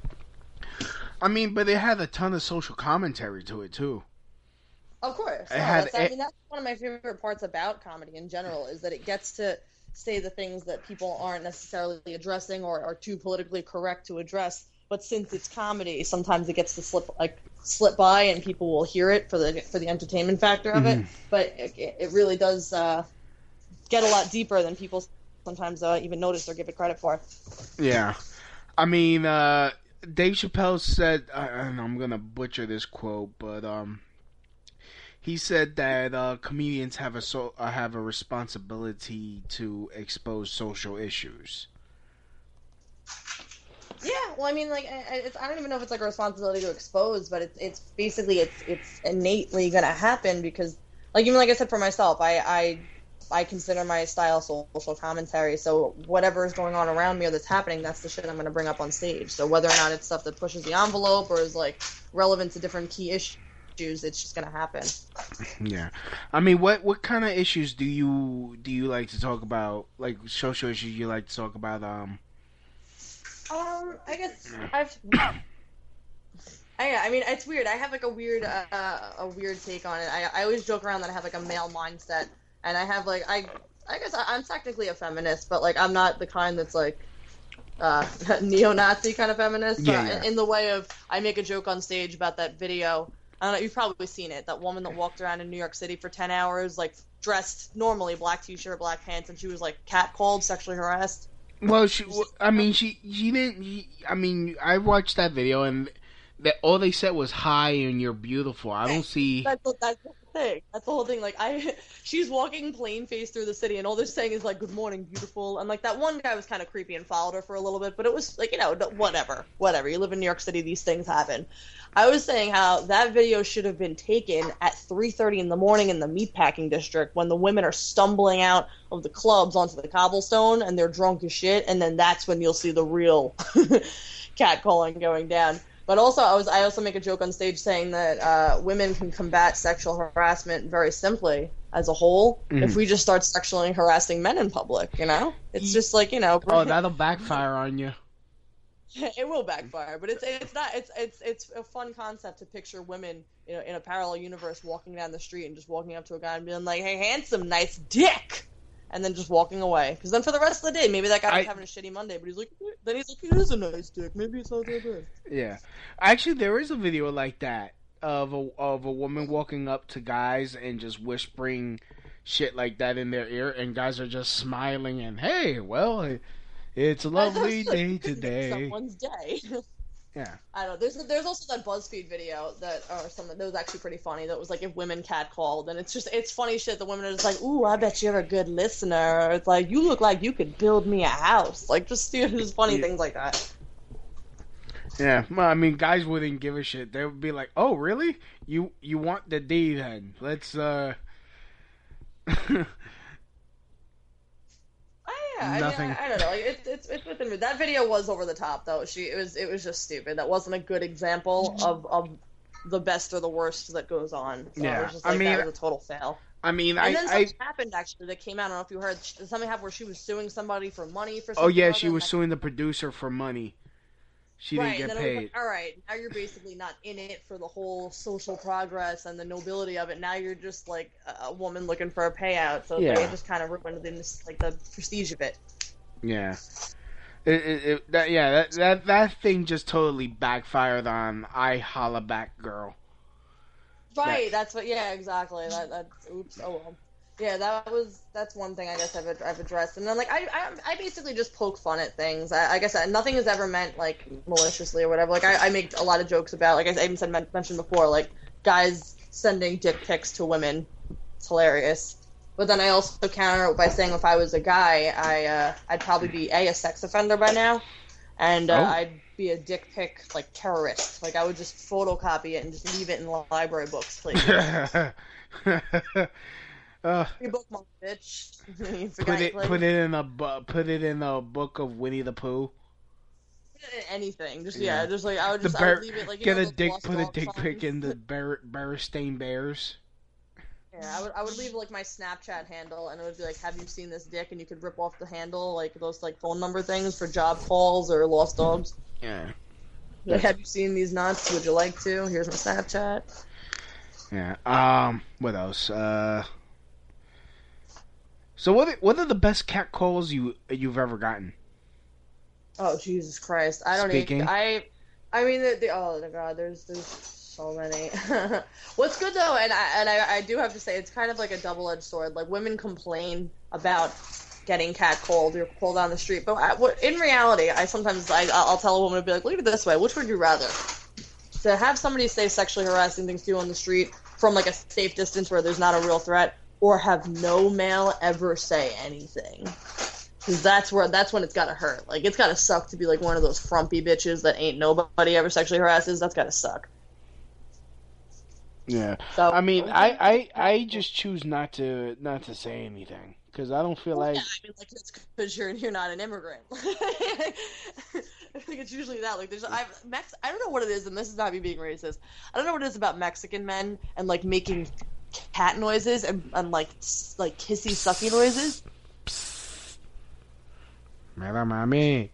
I mean, but it had a ton of social commentary to it too. Of course, It No, had- that's, I mean that's one of my favorite parts about comedy in general is that it gets to say the things that people aren't necessarily addressing or are too politically correct to address. But since it's comedy, sometimes it gets to slip like slip by, and people will hear it for the for the entertainment factor of it. Mhm. But it, it really does uh, get a lot deeper than people sometimes uh, even notice or give it credit for. Yeah. I mean, uh, Dave Chappelle said, and I'm gonna butcher this quote, but um, he said that uh, comedians have a so uh, have a responsibility to expose social issues. Yeah, well, I mean, like, it's, I don't even know if it's like a responsibility to expose, but it's it's basically it's it's innately gonna happen because, like, even like I said for myself, I I I consider my style social commentary. So whatever is going on around me or that's happening, that's the shit I'm gonna bring up on stage. So whether or not it's stuff that pushes the envelope or is like relevant to different key issues, it's just gonna happen. (laughs) Yeah. I mean, what what kind of issues do you do you like to talk about? Like social issues you like to talk about? Um. Um, I guess I've. (coughs) I, I mean, it's weird. I have like a weird, uh, a weird take on it. I, I always joke around that I have like a male mindset, and I have like I, I guess I, I'm technically a feminist, but like I'm not the kind that's like, uh, (laughs) neo-Nazi kind of feminist. Yeah, yeah. In the way of, I make a joke on stage about that video. I don't know. You've probably seen it. That woman that walked around in New York City for ten hours, like dressed normally, black t-shirt, black pants, and she was like catcalled, sexually harassed. Well, she. I mean, she. She didn't. She, I mean, I watched that video and that all they said was "Hi" and "You're beautiful." I don't see. That's, that's, thing. That's the whole thing. Like I, (laughs) she's walking plain face through the city, and all they're saying is like "Good morning, beautiful." And like that one guy was kind of creepy and followed her for a little bit, but it was like you know whatever, whatever. You live in New York City, these things happen. I was saying how that video should have been taken at 3:30 in the morning in the meatpacking district when the women are stumbling out of the clubs onto the cobblestone and they're drunk as shit, and then that's when you'll see the real (laughs) catcalling going down. But also, I was I also make a joke on stage saying that uh, women can combat sexual harassment very simply as a whole Mhm. if we just start sexually harassing men in public. You know, it's just like you know. Oh, (laughs) that'll backfire on you. (laughs) it will backfire, but it's it's not it's it's it's a fun concept to picture women you know in a parallel universe walking down the street and just walking up to a guy and being like, "Hey, handsome, nice dick," and then just walking away. Because then for the rest of the day, maybe that guy was I- having a shitty Monday, but he's like, then he's like, "It is a nice dick. Maybe it's not that bad." Yeah, actually, there is a video like that of a of a woman walking up to guys and just whispering shit like that in their ear, and guys are just smiling and hey, well, it's a (laughs) lovely day today. (laughs) Someone's day. (laughs) Yeah. I don't know. There's there's also that BuzzFeed video that or something that was actually pretty funny. That was like if women catcalled, and it's just it's funny shit. The women are just like, "Ooh, I bet you're a good listener." Or it's like, "You look like you could build me a house." Like just (laughs) you know, just funny Yeah. things like that. Yeah, well, I mean, guys wouldn't give a shit. They would be like, "Oh, really? You you want the D then? Let's uh." (laughs) Yeah, I, mean, I, I don't know. Like, it's it's it's within me. That video was over the top though. She it was it was just stupid. That wasn't a good example of of the best or the worst that goes on. So Yeah, it was just I mean, that was a total fail. I mean, And I, then I something happened actually that came out. I don't know if you heard. Something happened where she was suing somebody for money for. Oh, something. Oh yeah, she was suing the producer for money. She right, didn't and get then it was paid. like, all right, now you're basically not in it for the whole social progress and the nobility of it. Now you're just like a- woman looking for a payout. So Yeah. it just kind of ruined the like the prestige of it. Yeah. It, it, it, that, yeah, that, that that thing just totally backfired on I holla back girl. Right. That's what. Yeah. Exactly. That. That. Oops. Oh well. Yeah. That was. That's one thing I guess I've, I've addressed, and then like I, I I basically just poke fun at things. I, I guess I, nothing is ever meant like maliciously or whatever. Like I, I make a lot of jokes about like I even said mentioned before like guys sending dick pics to women. It's hilarious. But then I also counter it by saying if I was a guy, I uh, I'd probably be a a sex offender by now, and uh, Oh. I'd be a dick pic like terrorist. Like I would just photocopy it and just leave it in library books, please. (laughs) (laughs) uh, Free bookmark, bitch. (laughs) Put it put it in a bu- put it in a book of Winnie the Pooh. anything. Just yeah, Yeah. just like I would just I would leave it like get know, a dick, put a dick pic in the Ber- Berenstain Bears. Yeah, I would I would leave like my Snapchat handle and it would be like, have you seen this dick? And you could rip off the handle like those like phone number things for job calls or lost dogs. Yeah, Like, have you seen these nuts? Would you like to? Here's my Snapchat. yeah. Um, what else? Uh, so what? are- What are the best cat calls you you've ever gotten? Oh Jesus Christ! I don't Speaking. even. I, I mean, the, the, oh my God, there's there's so many. (laughs) What's good though, and I and I, I do have to say, it's kind of like a double edged sword. Like women complain about getting catcalled or pulled on the street, but I, what- in reality, I sometimes I I'll tell a woman to be like, look at it this way. Which would you rather? To have somebody say sexually harassing things to you on the street from like a safe distance where there's not a real threat, or have no male ever say anything. Cause that's where that's when it's gotta hurt. Like it's gotta suck to be like one of those frumpy bitches that ain't nobody ever sexually harasses. That's gotta suck. Yeah. So I mean, I, I I just choose not to not to say anything because I don't feel like yeah, I mean, like it's because you're you're not an immigrant. (laughs) I think it's usually that. Like, there's I've Mex. I don't know what it is, and this is not me being racist. I don't know what it is about Mexican men and like making cat noises and, and like like kissy sucky noises. Mira mami.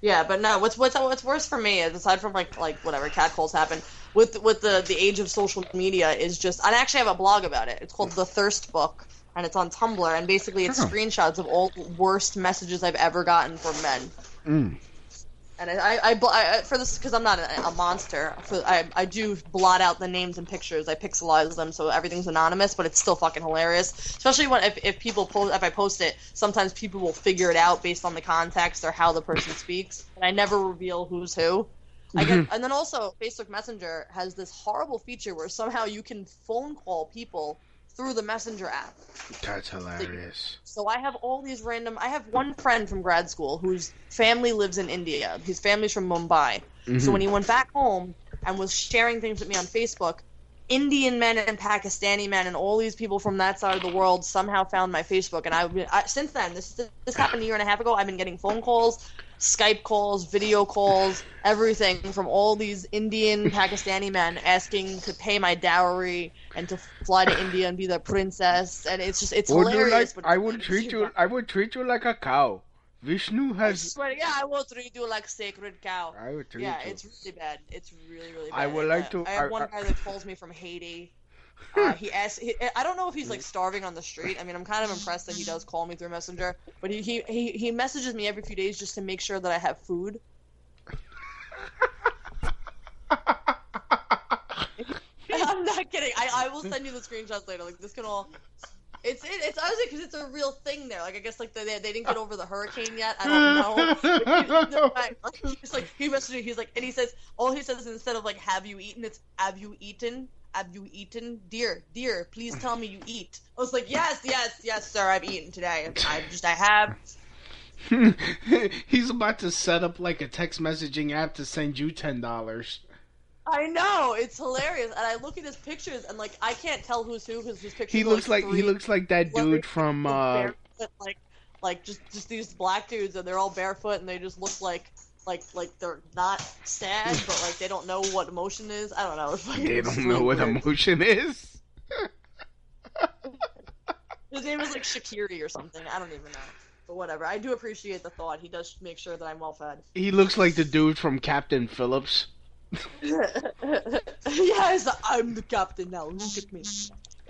Yeah, but no. What's what's what's worse for me is aside from like like whatever catcalls happen with with the the age of social media is just. I actually have a blog about it. It's called the Thirst Book, and it's on Tumblr. And basically, it's Oh. screenshots of all worst messages I've ever gotten from men. Mm. And I, I, I, I for this because I'm not a, a monster. For, I, I do blot out the names and pictures. I pixelize them so everything's anonymous, but it's still fucking hilarious. Especially when if, if people post if I post it, sometimes people will figure it out based on the context or how the person speaks. And I never reveal who's who. I get, mm-hmm. and then also Facebook Messenger has this horrible feature where somehow you can phone call people through the Messenger app. That's hilarious. So I have all these random. I have one friend from grad school whose family lives in India. His family's from Mumbai. So Mhm. when he went back home and was sharing things with me on Facebook, Indian men and Pakistani men and all these people from that side of the world somehow found my Facebook. And I've been I, since then. This this happened a year and a half ago. I've been getting phone calls, Skype calls, video calls, everything from all these Indian Pakistani men asking to pay my dowry and to fly to India and be their princess. And it's just it's Would hilarious. like? but I would treat you. I would treat you like a cow. Vishnu I has. swear, yeah, I will treat you like sacred cow. I would treat yeah, you. it's really bad. It's really, really bad. I would like to- I have I- one I- guy that calls me from Haiti. Uh, he asks. He, I don't know if he's like starving on the street. I mean, I'm kind of impressed that he does call me through Messenger. But he he, he, he messages me every few days just to make sure that I have food. (laughs) (laughs) I'm not kidding. I, I will send you the screenshots later. Like this can all. It's it, it's honestly because it's a real thing there. Like I guess like they they didn't get over the hurricane yet. I don't know. (laughs) He's, like he messaged me. He's like and he says all he says is instead of like have you eaten, it's have you eaten. Have you eaten, dear, dear? Please tell me you eat. I was like, yes, yes, yes, sir. I've eaten today. I just, I have. (laughs) He's about to set up like a text messaging app to send you ten dollars. I know it's hilarious, and I look at his pictures, and like I can't tell who's who because his pictures. He are, looks like three he looks like that dude from uh barefoot, like like just just these black dudes and they're all barefoot and they just look like like like they're not sad (laughs) but like they don't know what emotion is. I don't know. It's like, they don't know what emotion is. (laughs) His name is like Shakiri or something. I don't even know. But whatever. I do appreciate the thought. He does make sure that I'm well fed. He looks like the dude from Captain Phillips. (laughs) yes, I'm the captain now. Look at me.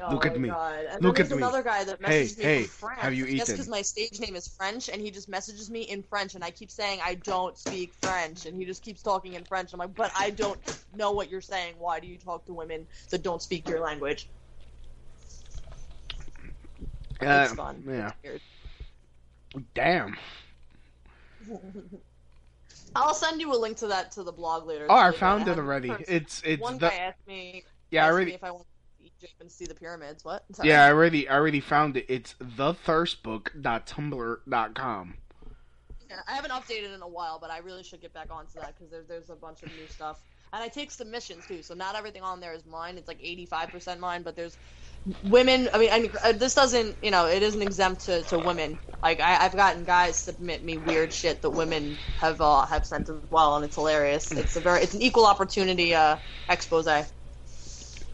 Oh Look at me. God. And Look at there's me. another guy that Hey, me hey, from France. have you That's eaten? because my stage name is French, and he just messages me in French, and I keep saying I don't speak French, and he just keeps talking in French. I'm like, but I don't know what you're saying. Why do you talk to women that don't speak your language? Uh, it's fun. Yeah. It's Damn. (laughs) I'll send you a link to that to the blog later. Oh, I found it already. It's it's one the guy asked me. Yeah, I already- if I want to Egypt and see the pyramids. What? Sorry. (laughs) yeah. I already I already found it. It's thethirstbook.tumblr.com. Yeah, I haven't updated in a while, but I really should get back onto that because there, there's a bunch of new stuff. And I take submissions too, so not everything on there is mine. It's like 85% mine, but there's women. I mean, I, uh, this doesn't, you know, it isn't exempt to, to women. Like I, I've gotten guys submit me weird shit that women have uh, have sent as well, and it's hilarious. It's a very, it's an equal opportunity uh, expose.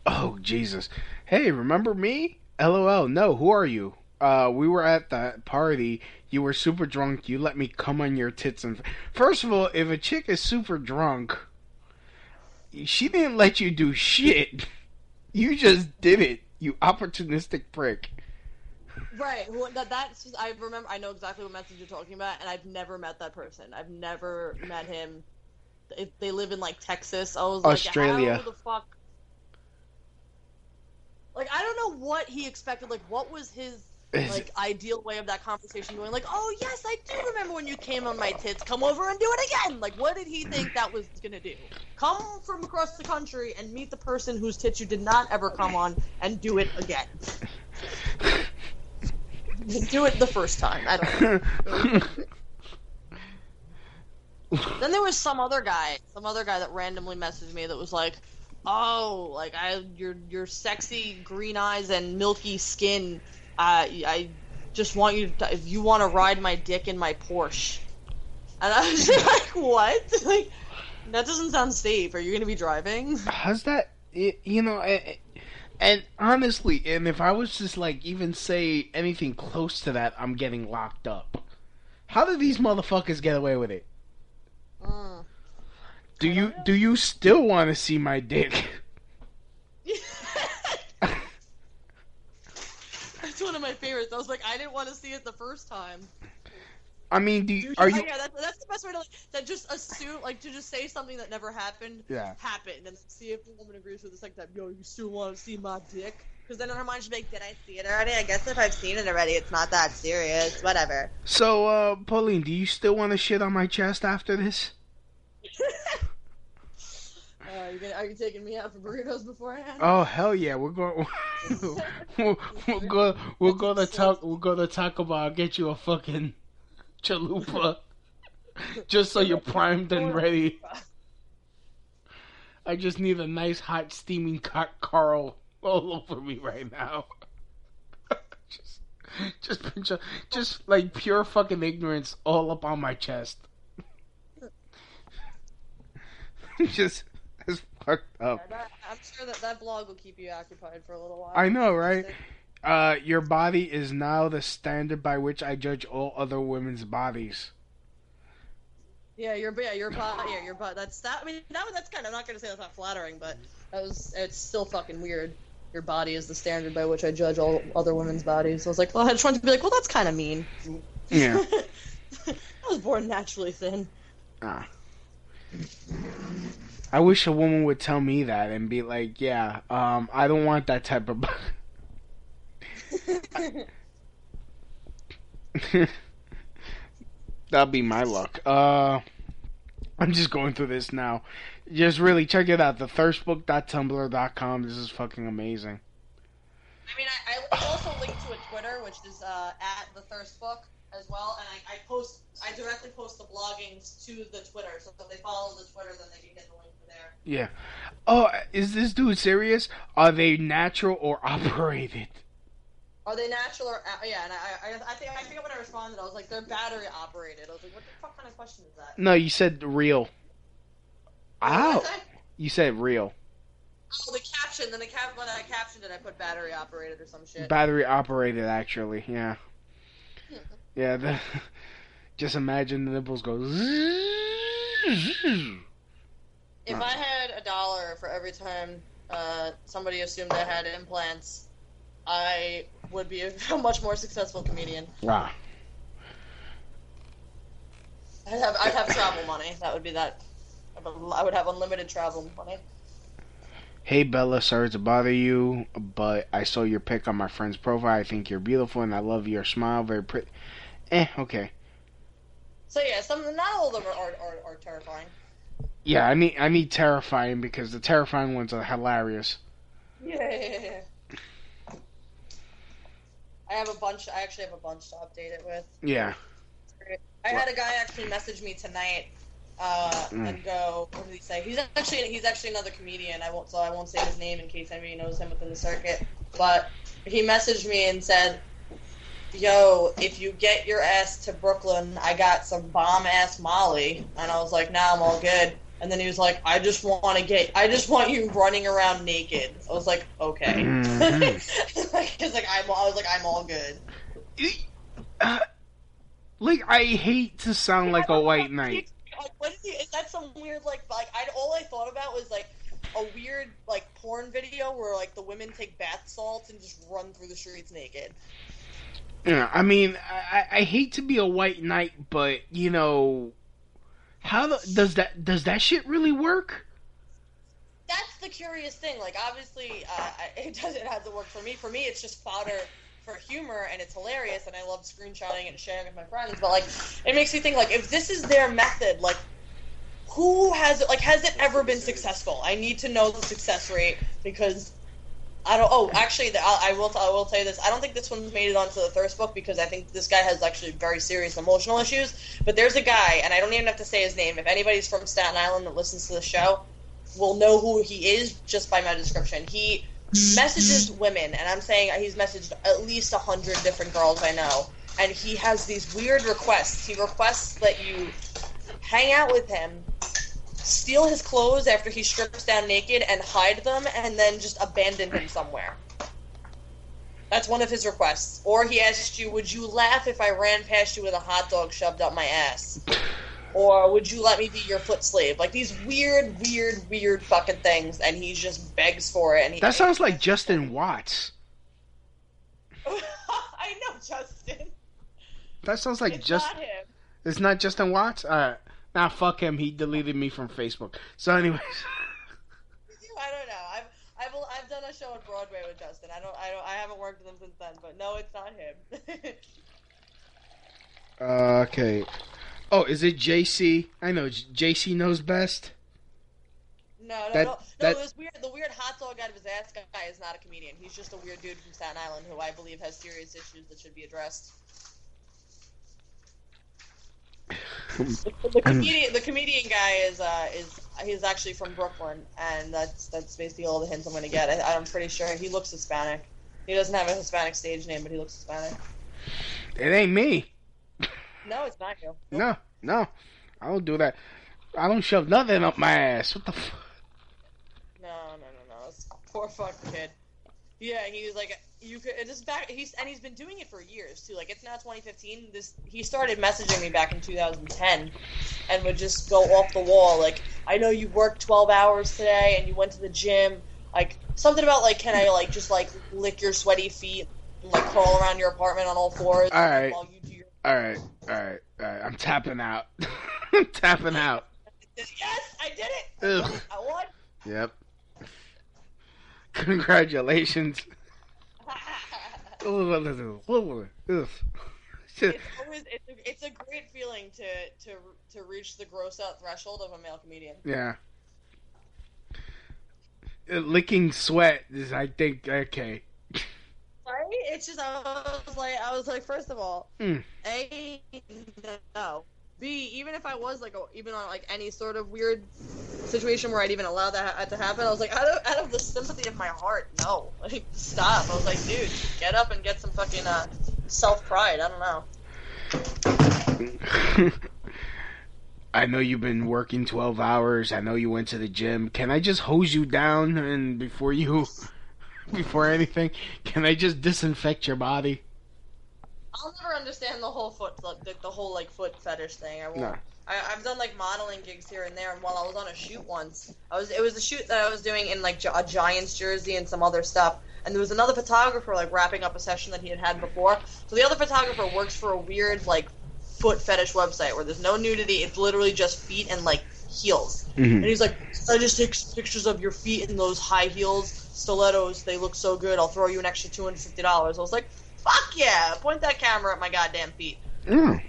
Oh Jesus! Hey, remember me? LOL. No, who are you? Uh, we were at that party. You were super drunk. You let me come on your tits and. First of all, if a chick is super drunk, she didn't let you do shit. (laughs) You just did it. You opportunistic prick. Right. Well, that that's I remember. I know exactly what message you're talking about, and I've never met that person. I've never met him. If they live in like Texas, I was Australia. like, how the fuck? Like I don't know what he expected. Like what was his Is- like ideal way of that conversation going? Like, oh yes, I do remember when you came on my tits. Come over and do it again. Like what did he think that was gonna do? Come from across the country and meet the person whose tits you did not ever come on and do it again. (laughs) do it the first time. I don't know. (laughs) Then there was some other guy, some other guy that randomly messaged me that was like, "Oh, like I, your your sexy green eyes and milky skin. Uh, I just want you to, if you want to ride my dick in my Porsche." And I was (laughs) like, "What? (laughs) Like that doesn't sound safe. Are you gonna be driving?" How's that? y- You know, and, and honestly, and if I was just like even say anything close to that, I'm getting locked up. How do these motherfuckers get away with it? Mm. Do you do you still want to see my dick? (laughs) That's one of my favorites. I was like, I didn't want to see it the first time. I mean, do you, Dude, are you? Yeah, that's, that's the best way to like that. Just assume, like, to just say something that never happened. Yeah. Happened, and see if the woman agrees with the second time. Yo, you still want to see my dick? Because then in her mind she'll like, Did I see it already? I guess if I've seen it already, it's not that serious. Whatever. So, uh, Pauline, do you still want to shit on my chest after this? (laughs) Oh, you gonna, are you taking me out for burritos beforehand? Oh hell yeah, we're going. (laughs) we'll, we'll go. We'll go to talk. We'll go to Taco Bell. I'll get you a fucking chalupa, (laughs) just so you're primed and ready. I just need a nice hot steaming car- Carl all over me right now. (laughs) just, just, just, just like pure fucking ignorance all up on my chest. just fucked up. Yeah, that, I'm sure that that blog will keep you occupied for a little while. I know, right? Uh, your body is now the standard by which I judge all other women's bodies. Yeah, your yeah, your butt, yeah, your butt. That's that. I mean, that that's kind of. I'm not gonna say that's not flattering, but that was. It's still fucking weird. Your body is the standard by which I judge all other women's bodies. So I was like, well, I just wanted to be like, well, that's kind of mean. Yeah. (laughs) I was born naturally thin. Ah. I wish a woman would tell me that and be like, yeah, um, I don't want that type of. That'll be my luck. Uh, I'm just going through this now. Just really check it out. The thirstbook.tumblr.com. This is fucking amazing. I mean, I, I also linked to a Twitter, which is uh, at the Thirst Book as well, and I, I post, I directly post the bloggings to the Twitter, so if they follow the Twitter, then they can get the link to there. Yeah. Oh, is this dude serious? Are they natural or (laughs) operated? Are they natural or uh, yeah? And I, I, I think I think when I responded, I was like, they're battery operated. I was like, what the fuck kind of question is that? No, you said real. Ow. You said real. Oh, the caption. Then the cap when I captioned it, I put battery operated or some shit. Battery operated, actually. Yeah. (laughs) Yeah. The, (laughs) just imagine the nipples go. If I had a dollar for every time uh, somebody assumed I had implants, I would be a, (laughs) much more successful comedian. Wow. I'd have I'd have travel money. That would be that. I would have unlimited travel money. Hey Bella, sorry to bother you, but I saw your pic on my friend's profile. I think you're beautiful and I love your smile. Very pretty. Eh, okay. So yeah, some not all of them are, are, are, terrifying. Yeah, I need I need terrifying because the terrifying ones are hilarious. Yeah. I have a bunch. I actually have a bunch to update it with. Yeah. I had a guy actually message me tonight uh, Mm. and go, what did he say? He's actually he's actually another comedian. I won't so I won't say his name in case anybody knows him within the circuit. But he messaged me and said, "Yo, if you get your ass to Brooklyn, I got some bomb ass Molly." And I was like, "Nah, I'm all good." And then he was like, "I just want to get, I just want you running around naked." I was like, "Okay." (laughs) Like, it's like I'm, I was like, "I'm all good." Uh, like I hate to sound like a white knight. Like, what is, he, is that some weird like like I all I thought about was like a weird like porn video where like the women take bath salts and just run through the streets naked. Yeah, I mean, I, I hate to be a white knight, but you know, how the, does that does that shit really work? That's the curious thing. Like obviously, uh, (laughs) it doesn't have to work for me. For me, it's just fodder for humor and it's hilarious and I love screenshotting and sharing with my friends. But like, it makes me think like if this is their method, like. Who has it? Like, has it ever been successful? I need to know the success rate because I don't. Oh, actually, the, I, I will. I will tell you this. I don't think this one's made it onto the thirst book because I think this guy has actually very serious emotional issues. But there's a guy, and I don't even have to say his name. If anybody's from Staten Island that listens to the show, will know who he is just by my description. He messages women, and I'm saying he's messaged at least a hundred different girls I know, and he has these weird requests. He requests that you hang out with him, steal his clothes after he strips down naked, and hide them, and then just abandon him somewhere. That's one of his requests. Or he asks you, "Would you laugh if I ran past you with a hot dog shoved up my ass?" Or would you let me be your foot slave? Like these weird, weird, weird fucking things, and he just begs for it. And he, That sounds like Justin Watts. (laughs) I know, Justin. That sounds like it's just. not him. It's not Justin Watts. Alright, now fuck him. He deleted me from Facebook. So, anyways, I don't know. I've I've I've done a show on Broadway with Justin. I don't I don't I haven't worked with him since then, but no, it's not him. (laughs) uh, okay. Oh, is it JC? I know JC knows best. No, no, That- no. No, that- this weird, the weird hot dog out of his ass guy is not a comedian. He's just a weird dude from Staten Island who I believe has serious issues that should be addressed. The, comedian, the comedian guy is uh is he's actually from Brooklyn, and that's that's basically all the hints I'm gonna get. I, I'm pretty sure he looks Hispanic. He doesn't have a Hispanic stage name, but he looks Hispanic. It ain't me. No, it's not you. No, no, I don't do that. I don't shove nothing up my ass. What the? F- No, no, no, no. This poor fucking kid. Yeah, he was like, you could. And this is back. He's and he's been doing it for years too. Like it's now 2015. This he started messaging me back in 2010, and would just go off the wall. Like I know you worked 12 hours today, and you went to the gym. Like something about like, can I like just like lick your sweaty feet, and, like crawl around your apartment on all fours All right. while you do your. all right, all right, all right. I'm tapping out. (laughs) I'm tapping out. Yes, I did it. Ugh. I won. Yep. Congratulations. It's always it's a, it's a great feeling to to to reach the gross out threshold of a male comedian. Yeah. Uh, Licking sweat is, I think, okay. Right? It's just I was like I was like first of all, Mm. a no. Even if I was like a, even on like any sort of weird situation where I'd even allow that to happen, I was like out of out of the sympathy of my heart, no, (laughs) like stop. I was like, dude, get up and get some fucking uh, self pride. I don't know. (laughs) I know you've been working 12 hours. I know you went to the gym. Can I just hose you down and before you (laughs) before anything, can I just disinfect your body? I'll never understand the whole foot the, the whole like foot fetish thing. I won't. No. I, I've done like modeling gigs here and there, and while I was on a shoot once, I was it was a shoot that I was doing in like a Giants jersey and some other stuff, and there was another photographer like wrapping up a session that he had had before. So the other photographer works for a weird like foot fetish website where there's no nudity; it's literally just feet and like heels. Mhm. And he's like, I just take pictures of your feet in those high heels, stilettos. They look so good. I'll throw you an extra two hundred fifty dollars. I was like, fuck yeah! Point that camera at my goddamn feet. Mm.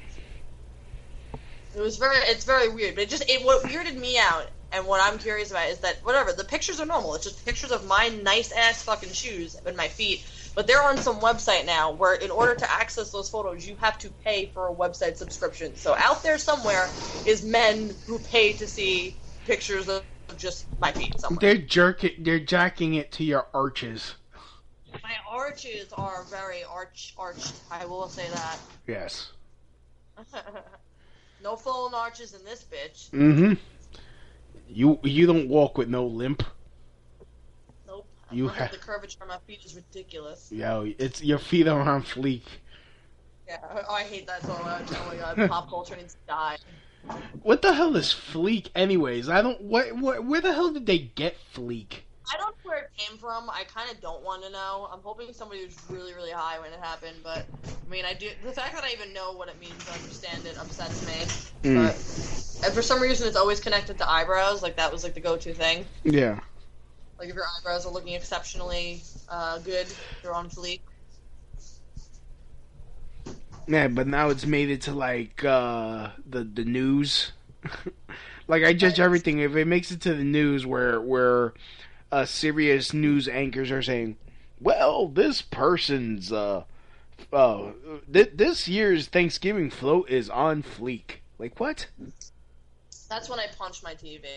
It was very, it's very weird, but it just, it what weirded me out, and what I'm curious about is that whatever the pictures are normal. It's just pictures of my nice ass fucking shoes and my feet. But they're on some website now where, in order to access those photos, you have to pay for a website subscription. So out there somewhere is men who pay to see pictures of just my feet somewhere. They're jerking they're jacking it to your arches. My arches are very arch arched. I will say that. Yes. (laughs) no phone arches in this bitch. Mm Mhm. You you don't walk with no limp. Nope. You Look at ha- the curvature of my feet is ridiculous. Yo, it's your feet are on fleek. Yeah, oh, I hate that so much. Oh my god, pop culture needs to die. What the hell is fleek anyways? I don't what, what where the hell did they get fleek? I don't know where it came from. I kind of don't want to know. I'm hoping somebody was really, really high when it happened. But I mean, I do. The fact that I even know what it means to understand it upsets me. Mm. But and for some reason, it's always connected to eyebrows. Like that was like the go-to thing. Yeah. Like if your eyebrows are looking exceptionally uh, good, they're on fleek. Yeah, but now it's made it to like uh the the news. (laughs) like I judge everything if it makes it to the news where where uh serious news anchors are saying, "Well, this person's uh uh th- this year's Thanksgiving float is on fleek." Like what? That's when I punch my TV.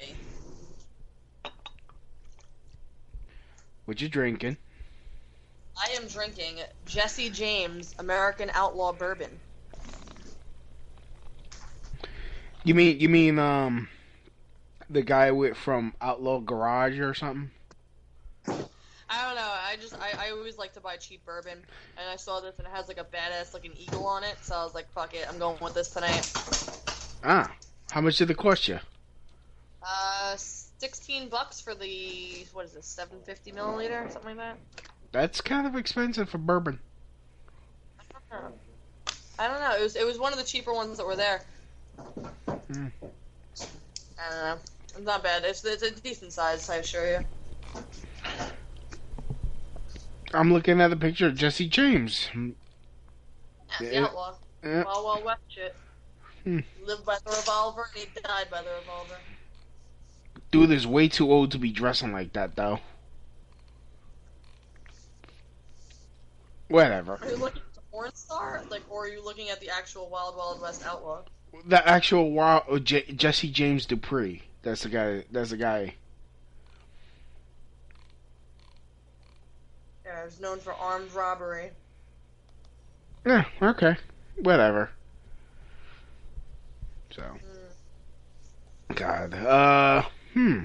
What you drinking? I am drinking Jesse James American Outlaw Bourbon. You mean you mean um the guy with from Outlaw Garage or something? I don't know. I just I, I always like to buy cheap bourbon, and I saw this and it has like a badass looking eagle on it, so I was like, fuck it, I'm going with this tonight. Ah, how much did it cost you? Uh, sixteen bucks for the what is this, seven fifty milliliter, something like that. That's kind of expensive for bourbon. I don't know. I don't know. It was it was one of the cheaper ones that were there. Hmm. I don't know. It's not bad. It's it's a decent size, I assure you. I'm looking at the picture of Jesse James. Yeah, the outlaw. Yeah. Wild Wild West shit. Hmm. Lived by the revolver and he died by the revolver. Dude is way too old to be dressing like that, though. Whatever. Are you looking at the porn star, like, or are you looking at the actual Wild Wild West outlaw? The actual wild uh, J- Jesse James Dupree. That's the guy. That's the guy. He's known for armed robbery. Yeah. Okay. Whatever. So. God. Uh. Hmm.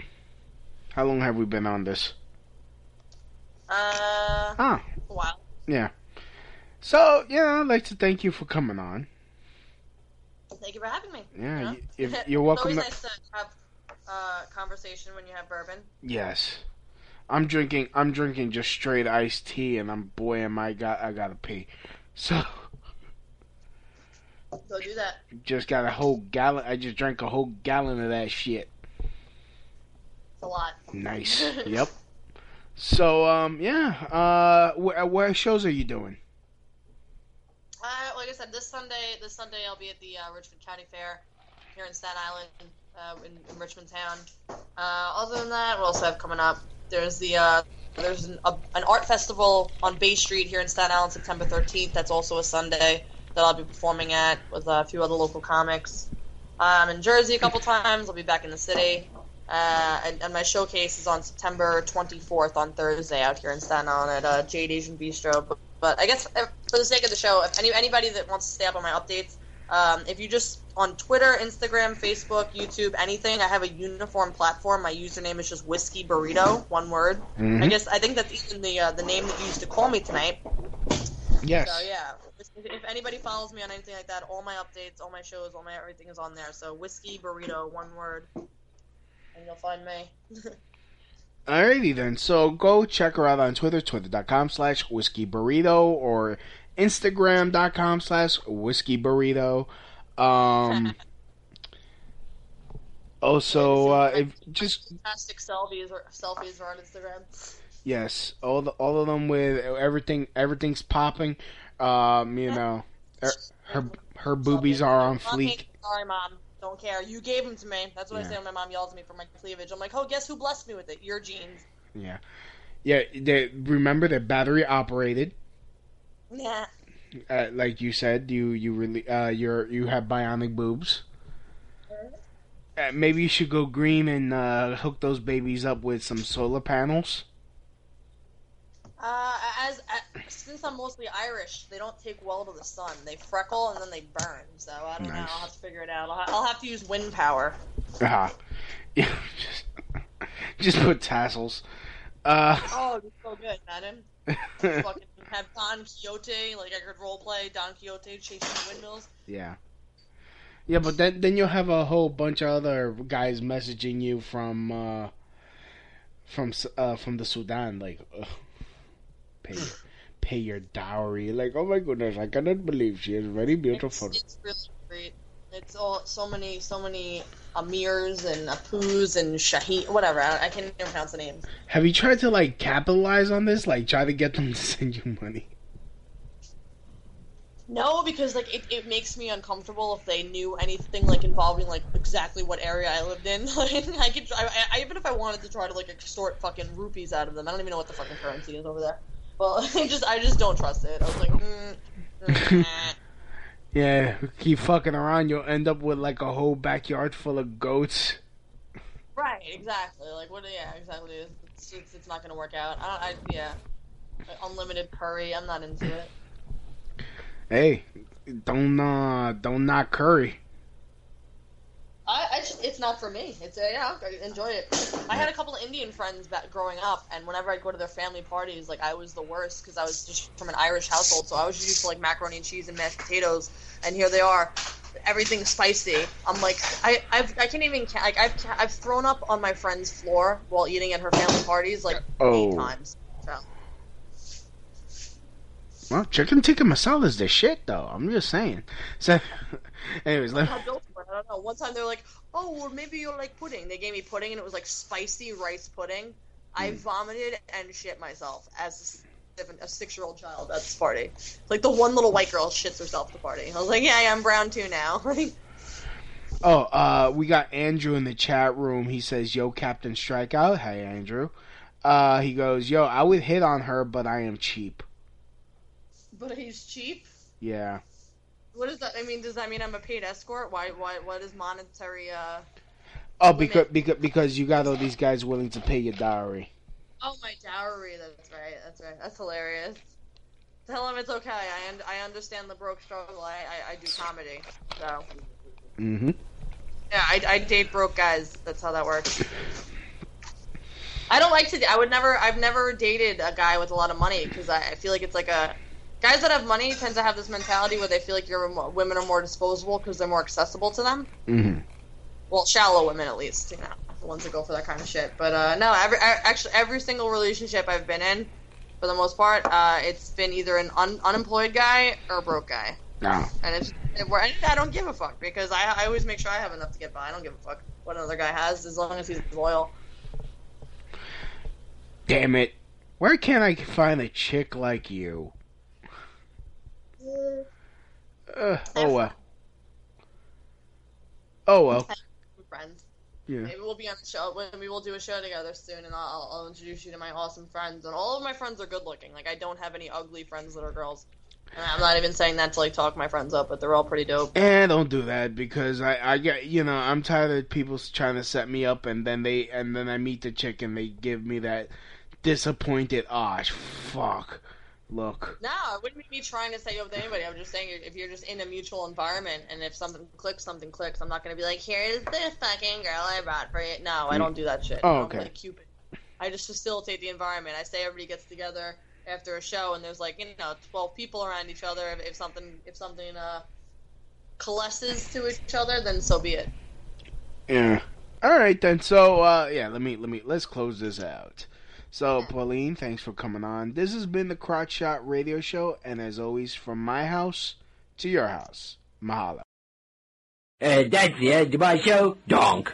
How long have we been on this? Uh. Ah. A while. Yeah. So yeah, I'd like to thank you for coming on. Thank you for having me. Yeah, You know? you're (laughs) welcome it's always nice to have uh, conversation when you have bourbon. Yes. I'm drinking. I'm drinking just straight iced tea, and I'm boy, am I got I gotta pee. So So do that. just got a whole gallon. I just drank a whole gallon of that shit. It's a lot. Nice. (laughs) yep. So um yeah. Uh, wh- what shows are you doing? Uh, like I said, this Sunday, this Sunday I'll be at the uh, Richmond County Fair here in Staten Island, uh, in, in Richmond Town. Uh, other than that, what else I have coming up? There's the uh, there's an, a, an art festival on Bay Street here in Staten Island, September 13th. That's also a Sunday that I'll be performing at with a few other local comics. I'm in Jersey a couple times. I'll be back in the city. Uh, and, and my showcase is on September 24th on Thursday out here in Staten Island at uh, Jade Asian Bistro. But, but I guess uh, for the sake of the show, if any anybody that wants to stay up on my updates, um, if you just on Twitter, Instagram, Facebook, YouTube, anything, I have a uniform platform. My username is just Whiskey Burrito, one word. Mhm. I guess I think that's even the uh, the name that you used to call me tonight. Yes. So yeah, if, if anybody follows me on anything like that, all my updates, all my shows, all my everything is on there. So Whiskey Burrito, one word, and you'll find me. (laughs) Alrighty then. So go check her out on Twitter, twitter.com slash whiskey burrito or Instagram.com slash whiskey burrito. Um (laughs) also uh if just Fantastic selfies or selfies are on Instagram. yes, all the all of them with everything everything's popping. Um, you know her her, her boobies are on fleek. Sorry, mom. Don't care. You gave them to me. That's what I say when my mom yells at me for my cleavage. I'm like, oh, guess who blessed me with it? Your genes. Yeah. Yeah, they remember they're battery operated. Nah. Uh, like you said, you you really uh you're you have bionic boobs. Uh, maybe you should go green and uh, hook those babies up with some solar panels. Uh, as, uh, since I'm mostly Irish, they don't take well to the sun. They freckle and then they burn. So I don't know. I'll have to figure it out. I'll, ha- I'll have to use wind power. Ah, yeah, (laughs) just, just put tassels. Uh, Oh, it's so good, Madden. (laughs) Fucking have Don Quixote, like I could roleplay Don Quixote chasing windmills. yeah, yeah, but then then you'll have a whole bunch of other guys messaging you from uh, from uh, from the Sudan, like ugh, pay your, pay your dowry. Like, oh my goodness, I cannot believe she is very beautiful. It's, it's really great. It's all so many, so many Amirs and Apus and Shaheen, whatever. I, I can't even pronounce the names. Have you tried to like capitalize on this? Like, try to get them to (laughs) send you money? No, because like it, it makes me uncomfortable if they knew anything like involving like exactly what area I lived in. (laughs) Like I could, I, I, even if I wanted to try to like extort fucking rupees out of them, I don't even know what the fucking currency is over there. Well, (laughs) I just, I just don't trust it. I was like, mm, mm. Yeah, keep fucking around, you'll end up with like a whole backyard full of goats. right, exactly. Like what? Yeah, exactly. It's, it's, it's not gonna work out. I, I yeah, Like, unlimited curry. I'm not into it. Hey, don't uh, don't knock curry. I, I just, it's not for me. It's a, yeah, I enjoy it. I had a couple of Indian friends back growing up, and whenever I'd go to their family parties, like I was the worst because I was just from an Irish household, so I was used to like macaroni and cheese and mashed potatoes, and here they are, everything's spicy. I'm like, I, I've, I can't even, like, I've, I've thrown up on my friend's floor while eating at her family parties like Oh. eight times. So. Well, chicken tikka masala is the shit, though. I'm just saying. So, (laughs) anyways, let I'm not built for it. I don't know. One time they're like, "Oh, well, maybe you'll like pudding." They gave me pudding, and it was like spicy rice pudding. I Mm. vomited and shit myself as a six-year-old child at this party. Like the one little white girl shits herself at the party. I was like, "Yeah, yeah I'm brown too now." (laughs) Oh, uh, we got Andrew in the chat room. He says, "Yo, Captain Strikeout." Hey, Andrew. Uh, he goes, "Yo, I would hit on her, but I am cheap." But he's cheap. Yeah. What does that? I mean, does that mean I'm a paid escort? Why? Why? What is monetary? Uh. Oh, because because because you got all these guys willing to pay your dowry. Oh, my dowry. That's right. That's right. That's hilarious. Tell him it's okay. I un- I understand the broke struggle. I, I, I do comedy. So. Mm-hmm. Yeah, I, I date broke guys. That's how that works. I don't like to. I would never. I've never dated a guy with a lot of money because I, I feel like it's like a. Guys that have money tend to have this mentality where they feel like you're women are more disposable because they're more accessible to them. Mm-hmm. Well, shallow women at least, you know, the ones that go for that kind of shit. But uh, no, every actually every single relationship I've been in, for the most part, uh, it's been either an un- unemployed guy or a broke guy. No. And it's it, I don't give a fuck because I, I always make sure I have enough to get by. I don't give a fuck what another guy has as long as he's loyal. Damn it! Where can I find a chick like you? Uh, oh well. Oh well. Friends. Yeah. Maybe we'll be on the show. Maybe we'll do a show together soon, and I'll, I'll introduce you to my awesome friends. And all of my friends are good looking. Like I don't have any ugly friends that are girls. And I'm not even saying that to like talk my friends up, but they're all pretty dope. And don't do that because I, I get you know I'm tired of people trying to set me up and then they and then I meet the chick and they give me that disappointed ah fuck look. No, it wouldn't be me trying to set you up with anybody. I'm just saying if you're just in a mutual environment and if something clicks, something clicks. I'm not gonna be like, here's the fucking girl I brought for you. No, I don't do that shit. Oh, okay. I don't Cupid. I just facilitate the environment. I say everybody gets together after a show and there's like you know 12 people around each other. If, if something if something uh coalesces to each other, then so be it. Yeah. All right then. So uh, yeah, let me let me let's close this out. So, Pauline, thanks for coming on. This has been the Crotch Shot Radio Show, and as always, from my house to your house, mahalo. Uh, that's the end of my show. Donk.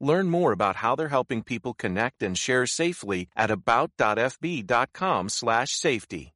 Learn more about how they're helping people connect and share safely at about.fb.com slash safety.